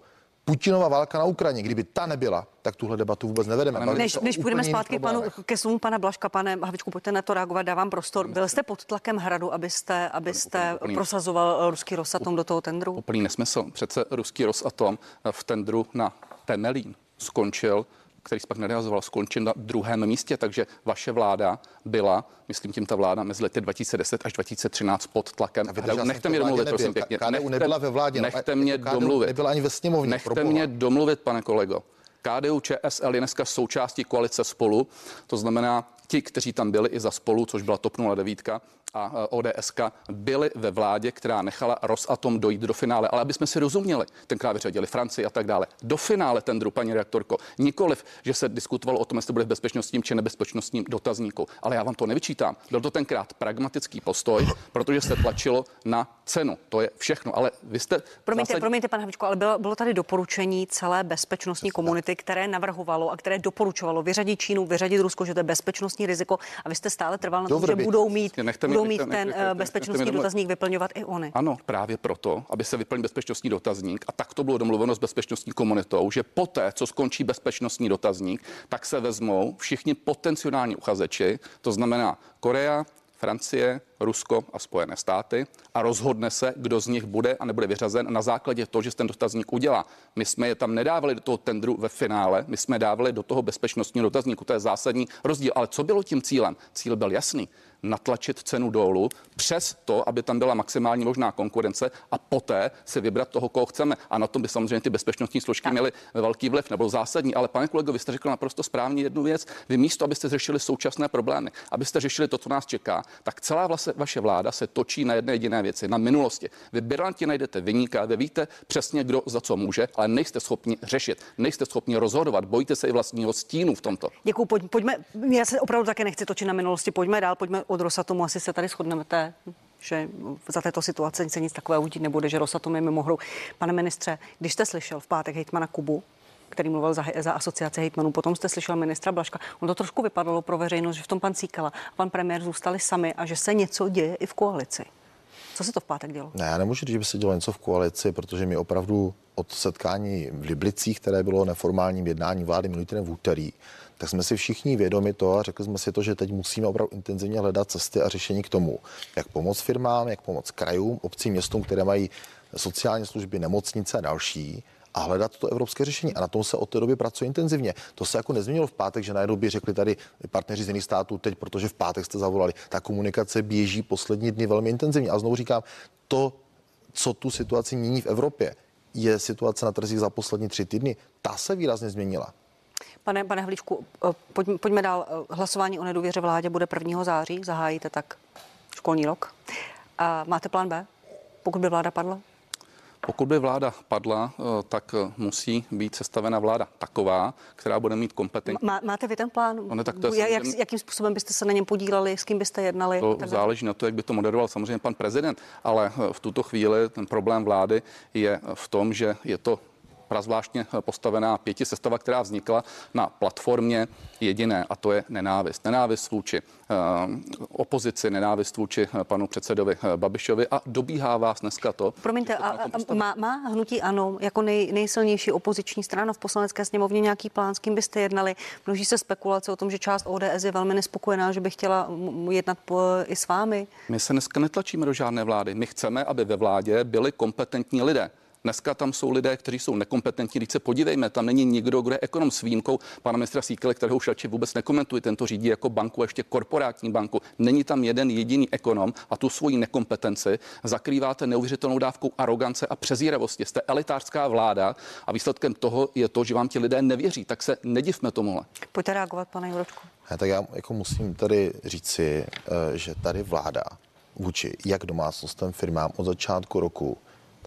Putinova válka na Ukrajině, kdyby ta nebyla, tak tuhle debatu vůbec nevedeme. Než, než půjdeme zpátky panu, ke slovu pana Blaška, pane Havičku, pojďte na to reagovat, dávám prostor. Byl jste pod tlakem hradu, abyste, abyste úplný, prosazoval ruský Rosatom do toho tendru? Úplný nesmysl. Přece ruský Rosatom v tendru na Temelín skončil který pak nerealizoval, skončil na druhém místě, takže vaše vláda byla, myslím tím ta vláda, mezi lety 2010 až 2013 pod tlakem. Nechte mě domluvit, prosím pěkně. KDU nebyla ve vládě. Nechte mě domluvit. Nebyla ani ve sněmovně. Nechte mě domluvit, pane kolego. KDU ČSL je dneska součástí koalice spolu, to znamená ti, kteří tam byli i za spolu, což byla TOP 09 a e, ODSK, byli ve vládě, která nechala Rosatom dojít do finále. Ale aby jsme si rozuměli, tenkrát vyřadili Francii a tak dále. Do finále tendru, paní reaktorko. Nikoliv, že se diskutovalo o tom, jestli bude v bezpečnostním či nebezpečnostním dotazníku. Ale já vám to nevyčítám. Byl to tenkrát pragmatický postoj, protože se tlačilo na cenu. To je všechno. Ale vy jste. Promiňte, zase... promiňte, pane Havičko, ale bylo, bylo tady doporučení celé bezpečnostní komunity, které navrhovalo a které doporučovalo vyřadit Čínu, vyřadit Rusko, že to je bezpečnostní riziko. A vy jste stále trval na tom, že budou mít, nechte budou mít ten nechte, bezpečnostní nechte dotazník vyplňovat i oni. Ano, právě proto, aby se vyplnil bezpečnostní dotazník. A tak to bylo domluveno s bezpečnostní komunitou, že poté, co skončí bezpečnostní dotazník, tak se vezmou všichni potenciální uchazeči, to znamená Korea, Francie, Rusko a Spojené státy a rozhodne se, kdo z nich bude a nebude vyřazen na základě toho, že ten dotazník udělá. My jsme je tam nedávali do toho tendru ve finále, my jsme dávali do toho bezpečnostního dotazníku. To je zásadní rozdíl. Ale co bylo tím cílem? Cíl byl jasný natlačit cenu dolů přes to, aby tam byla maximální možná konkurence a poté si vybrat toho, koho chceme. A na tom by samozřejmě ty bezpečnostní složky tak. měly velký vliv nebo zásadní. Ale pane kolego, vy jste řekl naprosto správně jednu věc. Vy místo, abyste řešili současné problémy, abyste řešili to, co nás čeká, tak celá vlastně vaše vláda se točí na jedné jediné věci, na minulosti. Vy bilanti najdete vyníka, vy víte přesně, kdo za co může, ale nejste schopni řešit, nejste schopni rozhodovat, bojíte se i vlastního stínu v tomto. Děkuji, pojďme, já se opravdu také nechci točit na minulosti, pojďme dál, pojďme od Rosatomu asi se tady shodneme, že za této situace se nic takového udít nebude, že Rosatom je mimo hru. Pane ministře, když jste slyšel v pátek hejtmana Kubu, který mluvil za, za asociaci hejtmanů. Potom jste slyšel ministra Blaška. On to trošku vypadalo pro veřejnost, že v tom pan Cíkala a pan premiér zůstali sami a že se něco děje i v koalici. Co se to v pátek dělo? Ne, já nemůžu říct, že by se dělo něco v koalici, protože my opravdu od setkání v Liblicích, které bylo neformálním jednání vlády minulý týden v úterý, tak jsme si všichni vědomi to a řekli jsme si to, že teď musíme opravdu intenzivně hledat cesty a řešení k tomu, jak pomoct firmám, jak pomoct krajům, obcím, městům, které mají sociální služby, nemocnice a další a hledat to evropské řešení. A na tom se od té doby pracuje intenzivně. To se jako nezměnilo v pátek, že najednou by řekli tady partneři z jiných států teď, protože v pátek jste zavolali. Ta komunikace běží poslední dny velmi intenzivně. A znovu říkám, to, co tu situaci mění v Evropě, je situace na trzích za poslední tři týdny. Ta se výrazně změnila. Pane, pane Havlíčku, eh, pojďme, dál. Hlasování o nedůvěře vládě bude 1. září, zahájíte tak školní rok. A máte plán B, pokud by vláda padla? Pokud by vláda padla, eh, tak musí být sestavena vláda taková, která bude mít kompetentní. Má, máte vy ten plán? No ne, tak to je jak, jakým způsobem byste se na něm podíleli, s kým byste jednali? To záleží na to, jak by to moderoval samozřejmě pan prezident, ale v tuto chvíli ten problém vlády je v tom, že je to prazvláštně postavená pěti sestava, která vznikla na platformě jediné, a to je nenávist. Nenávist vůči uh, opozici, nenávist vůči eh, panu předsedovi eh, Babišovi a dobíhá vás dneska to. Promiňte, to a, a má, má hnutí ANO jako nej, nejsilnější opoziční strana v poslanecké sněmovně nějaký plán, s kým byste jednali? Množí se spekulace o tom, že část ODS je velmi nespokojená, že by chtěla jednat po, i s vámi. My se dneska netlačíme do žádné vlády. My chceme, aby ve vládě byli kompetentní lidé. Dneska tam jsou lidé, kteří jsou nekompetentní. Když se podívejme, tam není nikdo, kdo je ekonom s výjimkou pana ministra Síkele, kterého už radši vůbec nekomentuji. Tento řídí jako banku, ještě korporátní banku. Není tam jeden jediný ekonom a tu svoji nekompetenci zakrýváte neuvěřitelnou dávkou arogance a přezíravosti. Jste elitářská vláda a výsledkem toho je to, že vám ti lidé nevěří. Tak se nedivme tomuhle. Pojďte reagovat, pane Juročku. Tak já jako musím tady říci, eh, že tady vláda vůči jak domácnostem, firmám od začátku roku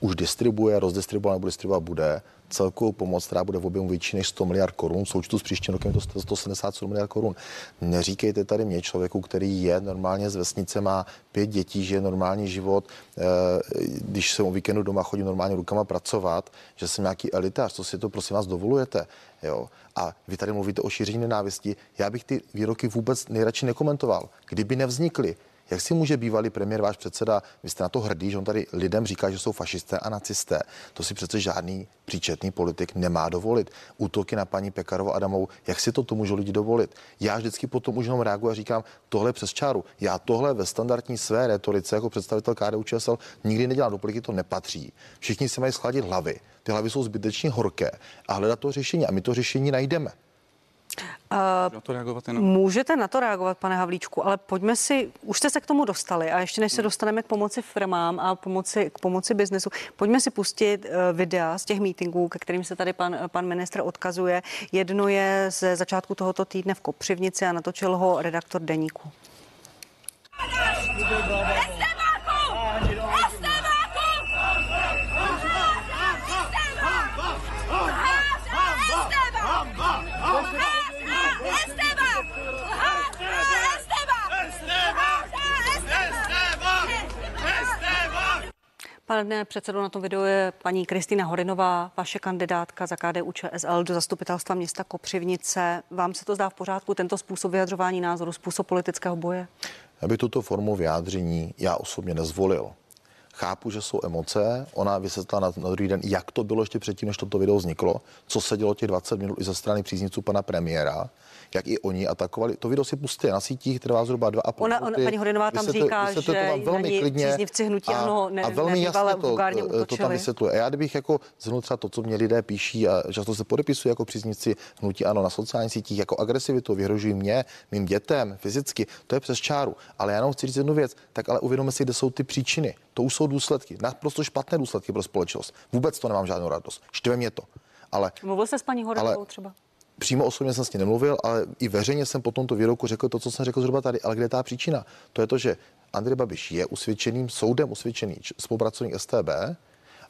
už distribuje, rozdistribuovat nebo distribuovat bude celkovou pomoc, která bude v objemu větší než 100 miliard korun. Součtu s příštím rokem to 177 miliard korun. Neříkejte tady mě, člověku, který je normálně z vesnice, má pět dětí, žije normální život, eh, když se o víkendu doma chodím normálně rukama pracovat, že jsem nějaký elitář, co si to prosím vás dovolujete. Jo? A vy tady mluvíte o šíření nenávisti. Já bych ty výroky vůbec nejradši nekomentoval. Kdyby nevznikly, jak si může bývalý premiér, váš předseda, vy jste na to hrdý, že on tady lidem říká, že jsou fašisté a nacisté. To si přece žádný příčetný politik nemá dovolit. Útoky na paní Pekarovou Adamovou, jak si to, to můžou lidi dovolit? Já vždycky potom už jenom reaguji a říkám, tohle přes čáru. Já tohle ve standardní své retorice jako představitel KDU ČSL nikdy nedělám, do politiky to nepatří. Všichni si mají schladit hlavy. Ty hlavy jsou zbytečně horké a hledat to řešení. A my to řešení najdeme. Uh, na to reagovat jenom? Můžete na to reagovat, pane Havlíčku, ale pojďme si, už jste se k tomu dostali a ještě než se dostaneme k pomoci firmám a pomoci, k pomoci biznesu, pojďme si pustit uh, videa z těch meetingů, ke kterým se tady pan, pan ministr odkazuje. Jedno je ze začátku tohoto týdne v Kopřivnici a natočil ho redaktor Deníku. Pane předsedo, na tom videu je paní Kristýna Horinová, vaše kandidátka za KDU ČSL do zastupitelstva města Kopřivnice. Vám se to zdá v pořádku, tento způsob vyjadřování názoru, způsob politického boje? Aby tuto formu vyjádření já osobně nezvolil. Chápu, že jsou emoce. Ona vysvětlila na, na druhý den, jak to bylo ještě předtím, než toto video vzniklo, co se dělo těch 20 minut i ze strany příznivců pana premiéra jak i oni atakovali. To video si pustě na sítích, trvá zhruba dva a půl ona, ona, paní Horinová tam říká, že to velmi klidně příznivci hnutí a, ano, ne, a velmi jasně to, to, to tam vysvětluje. A já kdybych jako zhrnul třeba to, co mě lidé píší a často se podepisují jako příznivci hnutí ano na sociálních sítích, jako agresivitu, vyhrožují mě, mým dětem, fyzicky, to je přes čáru. Ale já jenom chci říct jednu věc, tak ale uvědomme si, kde jsou ty příčiny. To už jsou důsledky, naprosto špatné důsledky pro společnost. Vůbec to nemám žádnou radost. Štve mě to. Ale, Mluvil jste s paní Horinovou třeba? přímo osobně jsem s ní nemluvil, ale i veřejně jsem po tomto výroku řekl to, co jsem řekl zhruba tady. Ale kde je ta příčina? To je to, že Andrej Babiš je usvědčeným, soudem usvědčený spolupracovník STB,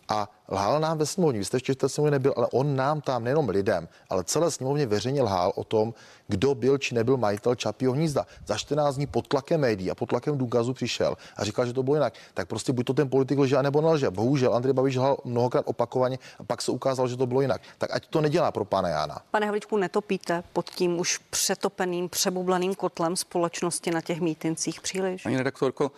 a lhal nám ve sněmovně. Vy jste ještě v té sněmovně nebyl, ale on nám tam, nejenom lidem, ale celé sněmovně veřejně lhal o tom, kdo byl či nebyl majitel Čapího hnízda. Za 14 dní pod tlakem médií a pod tlakem důkazů přišel a říkal, že to bylo jinak. Tak prostě buď to ten politik lže, nebo nelže. Bohužel Andrej Babiš lhal mnohokrát opakovaně a pak se ukázalo, že to bylo jinak. Tak ať to nedělá pro pana Jana. Pane Havličku, netopíte pod tím už přetopeným, přebublaným kotlem společnosti na těch mítincích příliš? Paní redaktorko,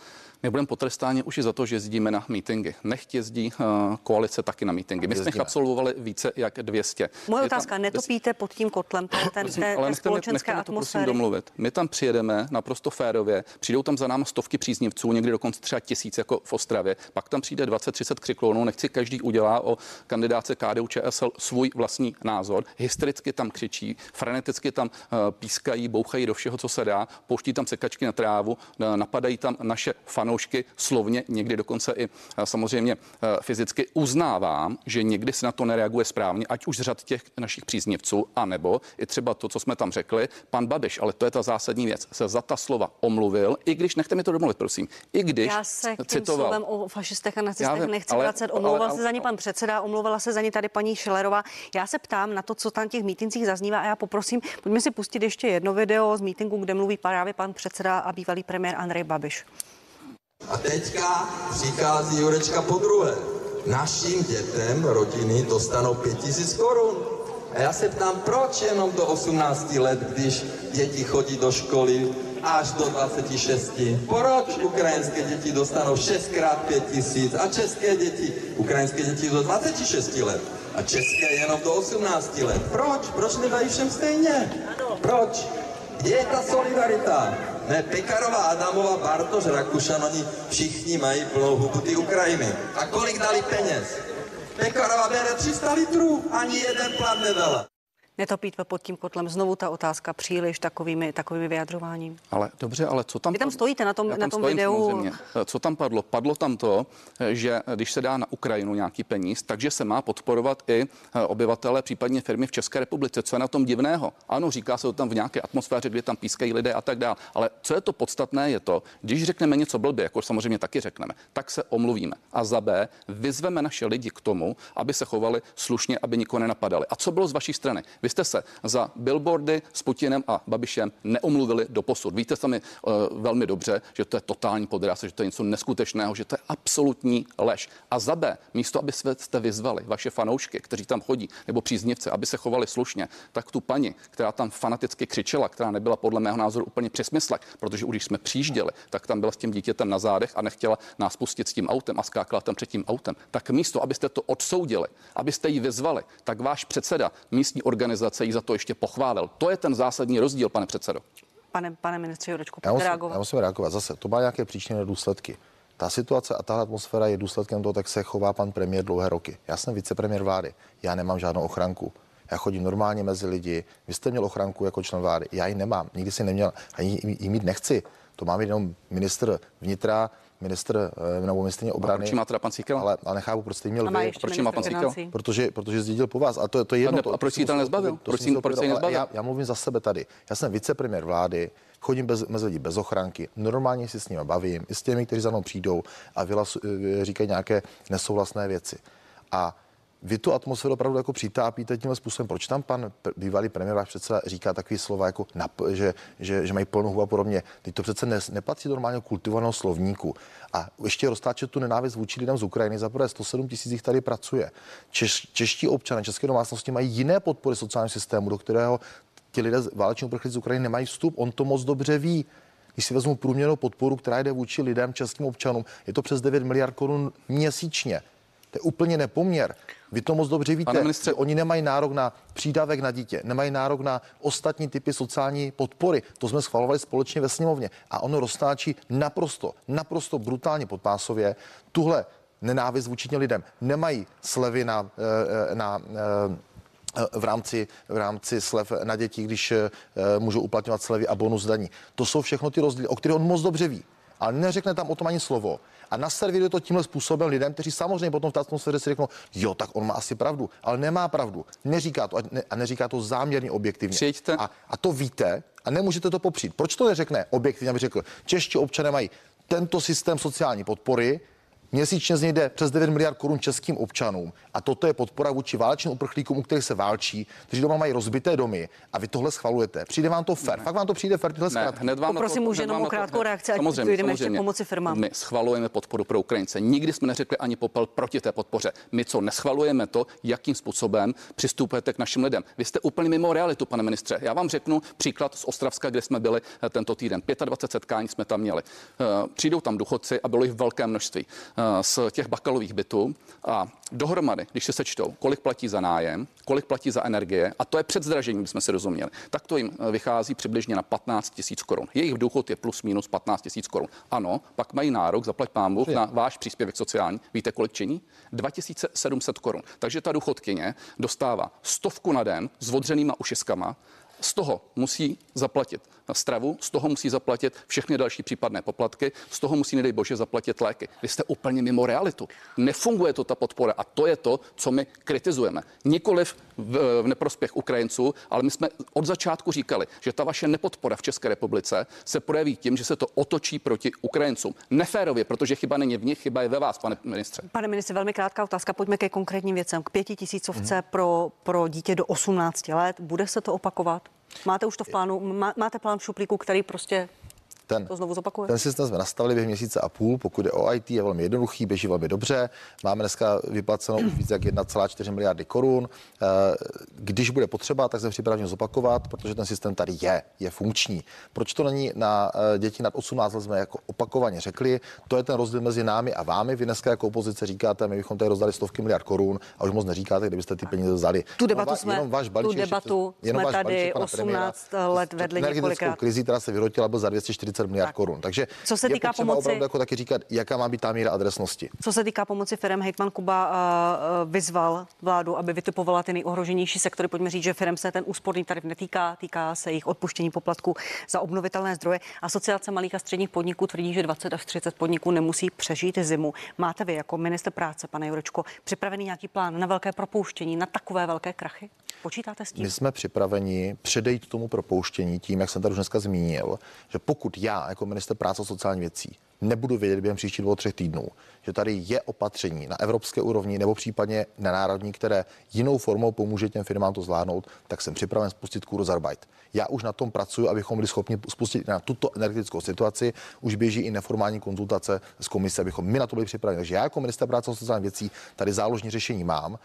my budeme potrestáni už i za to, že jezdíme na mítingy. Nechť jezdí uh, koalice taky na mítingy. My jsme jich absolvovali více jak 200. Moje otázka, tam, netopíte pod tím kotlem té, ten, prosím, té, ale té společenské nechte to prosím domluvit. My tam přijedeme naprosto férově, přijdou tam za námi stovky příznivců, někdy dokonce třeba tisíc jako v Ostravě, pak tam přijde 20-30 křiklonů, nechci každý udělá o kandidáce KDU ČSL svůj vlastní názor. Hystericky tam křičí, freneticky tam uh, pískají, bouchají do všeho, co se dá, pouští tam sekačky na trávu, uh, napadají tam naše fanoušky slovně, někdy dokonce i eh, samozřejmě eh, fyzicky uznávám, že někdy se na to nereaguje správně, ať už z řad těch našich příznivců, anebo i třeba to, co jsme tam řekli, pan Babiš, ale to je ta zásadní věc, se za ta slova omluvil, i když, nechte mi to domluvit, prosím, i když Já se k citoval. slovem o fašistech a nacistech vím, nechci ale, vracet, omlouval ale, ale, se za ní pan předseda, omlouvala se za ní tady paní Šilerová. Já se ptám na to, co tam těch mítincích zaznívá a já poprosím, pojďme si pustit ještě jedno video z mítinku, kde mluví právě pan předseda a bývalý premiér Andrej Babiš. A teďka přichází Jurečka po druhé. Našim dětem rodiny dostanou 5000 korun. A já se ptám, proč jenom do 18 let, když děti chodí do školy až do 26. Proč ukrajinské děti dostanou 6 krát 5 tisíc a české děti, ukrajinské děti do 26 let a české jenom do 18 let. Proč? Proč nedají všem stejně? Proč? Kde je ta solidarita? Ne, Pekarová, Adamová, Bartoš, Rakušan, oni všichni mají plnou hubu ty Ukrajiny. A kolik dali peněz? Pekarová bere 300 litrů, ani jeden plat nedala netopít pod tím kotlem. Znovu ta otázka příliš takovými, takovými vyjadřováním. Ale dobře, ale co tam... Vy tam stojíte na tom, tam na tom videu. Samozřejmě. Co tam padlo? Padlo tam to, že když se dá na Ukrajinu nějaký peníz, takže se má podporovat i obyvatele, případně firmy v České republice. Co je na tom divného? Ano, říká se to tam v nějaké atmosféře, kde tam pískají lidé a tak dále. Ale co je to podstatné, je to, když řekneme něco blbě, jako samozřejmě taky řekneme, tak se omluvíme. A za B vyzveme naše lidi k tomu, aby se chovali slušně, aby nikoho nenapadali. A co bylo z vaší strany? Vy jste se za billboardy s Putinem a Babišem neomluvili do posud. Víte sami uh, velmi dobře, že to je totální podraz, že to je něco neskutečného, že to je absolutní lež. A za B, místo, aby jste vyzvali vaše fanoušky, kteří tam chodí, nebo příznivce, aby se chovali slušně, tak tu paní, která tam fanaticky křičela, která nebyla podle mého názoru úplně přesmyslek, protože když jsme přijížděli, tak tam byla s tím dítětem na zádech a nechtěla nás pustit s tím autem a skákala tam před tím autem. Tak místo, abyste to odsoudili, abyste ji vyzvali, tak váš předseda místní organizace ji za to ještě pochválil. To je ten zásadní rozdíl, pane předsedo. Pane, pane ministře Jurečku, já musím, reagovat. Já musím reagovat. Zase, to má nějaké příčiny důsledky. Ta situace a ta atmosféra je důsledkem toho, tak se chová pan premiér dlouhé roky. Já jsem vicepremiér vlády, já nemám žádnou ochranku. Já chodím normálně mezi lidi. Vy jste měl ochranku jako člen vlády, já ji nemám, nikdy si neměl, ani ji mít nechci. To má jenom ministr vnitra, ministr eh, nebo ministrině obrany. A proč má teda pan Síkel? Ale, ale nechápu, proč jste měl vy. Proč má pan Síkel? Protože, protože zdědil po vás. A to, to je jedno. A, ne, a proč si to nezbavil? proč si nezbavil? Já, já, mluvím za sebe tady. Já jsem vicepremiér vlády, chodím bez, mezi lidi bez ochranky, normálně si s nimi bavím, i s těmi, kteří za mnou přijdou a vylas, eh, říkají nějaké nesouhlasné věci. A vy tu atmosféru opravdu jako přitápíte tímhle způsobem. Proč tam pan bývalý premiér, váš předseda, říká takové slova, jako nap, že, že, že, mají plnou hubu a podobně? Teď to přece ne, nepatří do normálně kultivovaného slovníku. A ještě roztáčet tu nenávist vůči lidem z Ukrajiny. Za prvé 107 tisíc jich tady pracuje. Češ, čeští občané, české domácnosti mají jiné podpory sociálního systému, do kterého ti lidé váleční uprchlíci z Ukrajiny nemají vstup. On to moc dobře ví. Když si vezmu průměrnou podporu, která jde vůči lidem, českým občanům, je to přes 9 miliard korun měsíčně. To je úplně nepoměr. Vy to moc dobře víte. Pane ministře, oni nemají nárok na přídavek na dítě, nemají nárok na ostatní typy sociální podpory. To jsme schvalovali společně ve sněmovně. A ono roztáčí naprosto, naprosto brutálně podpásově tuhle nenávist vůči těm lidem. Nemají slevy na, eh, na, na eh, v rámci, v rámci slev na děti, když uh, můžou uplatňovat slevy a bonus daní. To jsou všechno ty rozdíly, o kterých on moc dobře ví. Ale neřekne tam o tom ani slovo a naservíruje to tímhle způsobem lidem, kteří samozřejmě potom v té atmosféře si řeknou, jo, tak on má asi pravdu, ale nemá pravdu. Neříká to a, ne, a neříká to záměrně objektivně. Přijďte. A, a to víte a nemůžete to popřít. Proč to neřekne objektivně, aby řekl, čeští občané mají tento systém sociální podpory, Měsíčně z něj jde přes 9 miliard korun českým občanům a toto je podpora vůči válečným uprchlíkům, u kterých se válčí, kteří doma mají rozbité domy a vy tohle schvalujete. Přijde vám to fér? Fakt vám to přijde fér? Tyhle Ne, zkrátky? hned vám Poprosím už jenom o krátkou reakci, ať samozřejmě, dojdeme ještě samozřejmě. pomoci firmám. My schvalujeme podporu pro Ukrajince. Nikdy jsme neřekli ani popel proti té podpoře. My co neschvalujeme to, jakým způsobem přistupujete k našim lidem. Vy jste úplně mimo realitu, pane ministře. Já vám řeknu příklad z Ostravska, kde jsme byli eh, tento týden. 25 setkání jsme tam měli. Eh, Přijdou tam důchodci a bylo jich velké množství eh, z těch bakalových bytů a dohromady, když se sečtou, kolik platí za nájem, kolik platí za energie, a to je před zdražením, jsme si rozuměli, tak to jim eh, vychází přibližně na 15 tisíc korun. Jejich důchod je plus minus 15 tisíc korun. Ano, pak mají nárok, zaplať pán Bůh, na váš příspěvek sociální. Víte, kolik činí? 2700 korun. Takže ta důchodkyně dostává stovku na den s odřenýma ušiskama, z toho musí zaplatit stravu, z toho musí zaplatit všechny další případné poplatky, z toho musí, nedej bože, zaplatit léky. Vy jste úplně mimo realitu. Nefunguje to ta podpora a to je to, co my kritizujeme. Nikoliv v, v neprospěch Ukrajinců, ale my jsme od začátku říkali, že ta vaše nepodpora v České republice se projeví tím, že se to otočí proti Ukrajincům. Neférově, protože chyba není v nich, chyba je ve vás, pane ministře. Pane ministře, velmi krátká otázka. Pojďme ke konkrétním věcem. K pětitisícovce pro, pro dítě do 18 let. Bude se to opakovat? Máte už to v plánu? Má, máte plán v šuplíku, který prostě Ten, to znovu zopakuje? ten systém jsme nastavili během měsíce a půl, pokud je o IT, je velmi jednoduchý, běží velmi dobře. Máme dneska vyplaceno už víc jak 1,4 miliardy korun. Eh, Když bude potřeba, tak jsem připraven zopakovat, protože ten systém tady je, je funkční. Proč to není na eh, děti nad 18 let, jsme jako opakovaně řekli. To je ten rozdíl mezi námi a vámi. Vy dneska jako opozice říkáte, my bychom tady rozdali stovky miliard korun a už moc neříkáte, kdybyste ty peníze vzali. Tu debatu Jenom jsme- jenom váš tu balíček, debatu jenom jsme váš tady balíček pana 18 premiéra let vedli několikrát. krizi, která se vyrotila, byl za 240 miliard Tak. korun. Takže Co se je týká pomoci- opravdu jako taky říkat, jaká má být ta míra adresnosti. Co se týká pomoci firm, Hejtman Kuba uh, vyzval vládu, aby vytipovala ty nejohroženější sektory. Pojďme říct, že firm se ten úsporný tarif netýká, týká se jich odpuštění poplatku za obnovitelné zdroje. Asociace malých a středních podniků tvrdí, že 20 až 30 podniků nemusí přežít zimu. Máte vy jako minister práce, pane Jurečko, připravený nějaký plán na velké propouštění, na takové velké krachy? Počítáte s tím? My jsme připraveni předejít tomu propouštění tím, jak jsem tady už dneska zmínil, že pokud já jako minister práce a sociální věcí nebudu vědět během příštích dvou, třech týdnů, že tady je opatření na evropské úrovni nebo případně na národní, které jinou formou pomůže těm firmám to zvládnout, tak jsem připraven spustit Kurzarbeit. Já už na tom pracuji, abychom byli schopni spustit na tuto energetickou situaci. Už běží i neformální konzultace s komise, abychom my na to byli připraveni. Takže já jako minister práce a sociální věcí tady záložní řešení mám,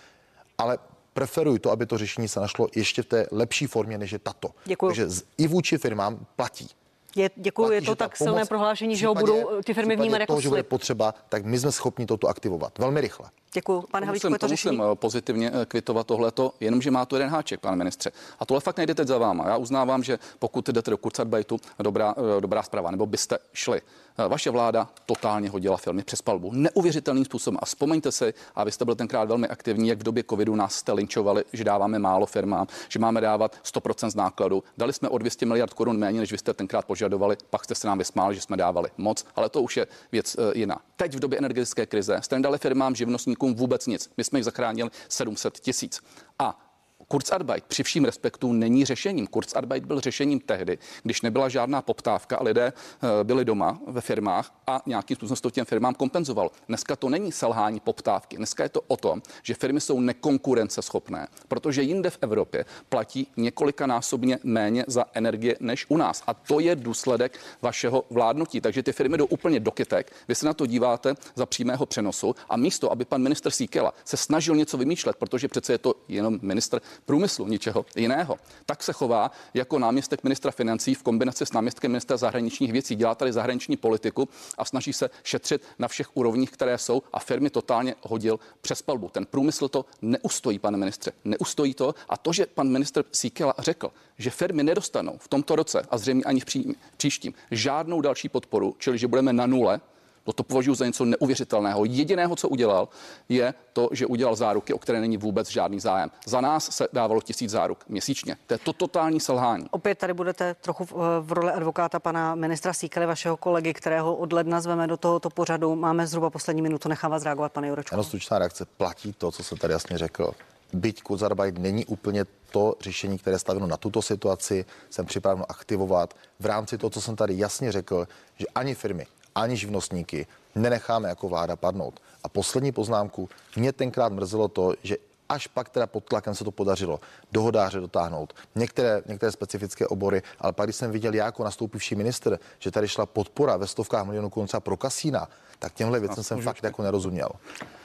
ale preferuji to, aby to řešení se našlo ještě v té lepší formě, než je tato. Děkuju. Takže i vůči firmám platí. Je, děkuji, je to tak silné pomoc prohlášení, v že ho budou ty firmy vnímat jako toho, že bude potřeba, tak my jsme schopni toto aktivovat velmi rychle. Děkuji. Pane Havlíčku, musím, je to to řešení? musím eh, pozitivně eh, kvitovat tohleto, jenomže má to jeden háček, pane ministře. A tohle fakt nejde teď za váma. Já uznávám, že pokud jdete do Kurzarbeitu, dobrá, eh, dobrá zpráva, nebo byste šli. Eh, Vaše vláda totálně hodila filmy přes palbu. Neuvěřitelným způsobem. A vzpomeňte si, a vy jste byl tenkrát velmi aktivní, jak v době covidu nás jste linčovali, že dáváme málo firmám, že máme dávat 100% z nákladu. Dali jsme o 200 miliard korun méně, než vy jste tenkrát požadovali, pak jste se nám vysmáli, že jsme dávali moc, ale to už je věc eh, jiná. Teď v době energetické krize jste nedali firmám, živnostníkům vůbec nic. My jsme jich zachránili 700 tisíc. A Kurzarbeit při vším respektu není řešením. Kurzarbeit byl řešením tehdy, když nebyla žádná poptávka a lidé eh, byli doma ve firmách a nějakým způsobem to těm firmám kompenzovalo. Dneska to není selhání poptávky. Dneska je to o tom, že firmy jsou nekonkurenceschopné, protože jinde v Evropě platí několikanásobně méně za energie než u nás. A to je důsledek vašeho vládnutí. Takže ty firmy jdou úplně do kytek. Vy se na to díváte za přímého přenosu a místo, aby pan minister Síkela se snažil něco vymýšlet, protože přece je to jenom minister průmyslu, ničeho jiného, tak se chová jako náměstek ministra financí v kombinaci s náměstkem ministra zahraničních věcí. Dělá tady zahraniční politiku a snaží se šetřit na všech úrovních, které jsou a firmy totálně hodil přes palbu. Ten průmysl to neustojí, pane ministře, neustojí to. A to, že pan minister Síkela řekl, že firmy nedostanou v tomto roce a zřejmě ani v pří, příštím žádnou další podporu, čili že budeme na nule, No to považuji za něco neuvěřitelného. Jediného, co udělal, je to, že udělal záruky, o které není vůbec žádný zájem. Za nás se dávalo tisíc záruk měsíčně. To je to totální selhání. Opět tady budete trochu v, v roli advokáta pana ministra Síkely, vašeho kolegy, kterého od ledna zveme do tohoto pořadu. Máme zhruba poslední minutu, nechám vás reagovat, pane Jurečko. Ano, stručná reakce. Platí to, co jsem tady jasně řekl. Byť Kurzarbeit není úplně to řešení, které je staveno na tuto situaci, jsem připraven aktivovat v rámci toho, co jsem tady jasně řekl, že ani firmy, ani živnostníky nenecháme jako vláda padnout. A poslední poznámku, mě tenkrát mrzelo to, že až pak teda pod tlakem se to podařilo dohodáře dotáhnout, některé, některé specifické obory, ale pak, když jsem viděl já jako nastoupivší minister, že tady šla podpora ve stovkách milionů korun pro kasína, tak těmhle věcem jsem fakt jako nerozuměl.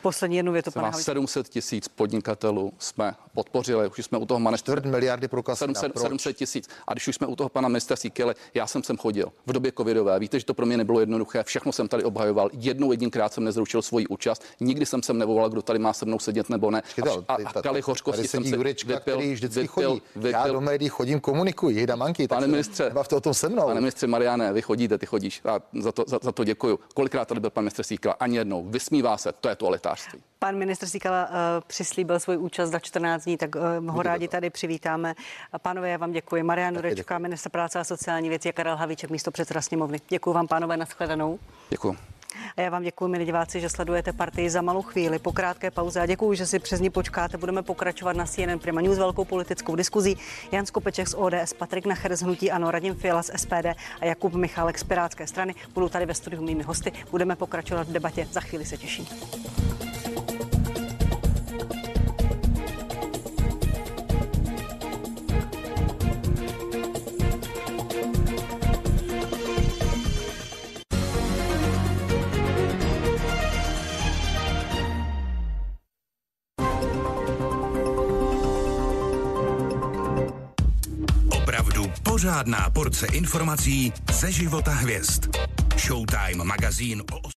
Poslední jednu větu, pane 700 tisíc podnikatelů jsme podpořili, už jsme u toho pana Čtvrt miliardy pro kasína. 700, 700 tisíc. A když už jsme u toho pana ministra Síkely, já jsem sem chodil v době covidové. Víte, že to pro mě nebylo jednoduché. Všechno jsem tady obhajoval. Jednou jedinkrát jsem nezrušil svoji účast. Nikdy jsem sem nevolal, kdo tady má se mnou sedět nebo ne. A, a, a kali hořkosti jsem si Jurečka, vypil, který vždycky vypil, chodí. Vypil, já do médií chodím, komunikuji, jejda manky. Pane ministře, bavte o tom se mnou. Pane ministře Mariane, vy chodíte, ty chodíš. A za to, za, za to děkuju. Kolikrát tady byl pan ministr Síkela? Ani jednou. Vysmívá se. To je to elitářství. Pan ministr Síkala uh, přislíbil svůj účast za 14 dní, tak uh, ho rádi tady přivítáme. Pánové, já vám děkuji. Marian Jurečka, ministr práce a sociální věci a Karel Havíček, místo předseda sněmovny. Děkuji vám, pánové, nashledanou. Děkuji. A já vám děkuji, milí diváci, že sledujete partii za malou chvíli po krátké pauze a děkuji, že si přes ní počkáte. Budeme pokračovat na CNN Prima News velkou politickou diskuzí. Jan Skopeček z ODS, Patrik Nacher z Hnutí Ano, Radim Fiala z SPD a Jakub Michálek z Pirátské strany budou tady ve studiu mými hosty. Budeme pokračovat v debatě. Za chvíli se těším. Pořádná porce informací ze života hvězd. Showtime magazín o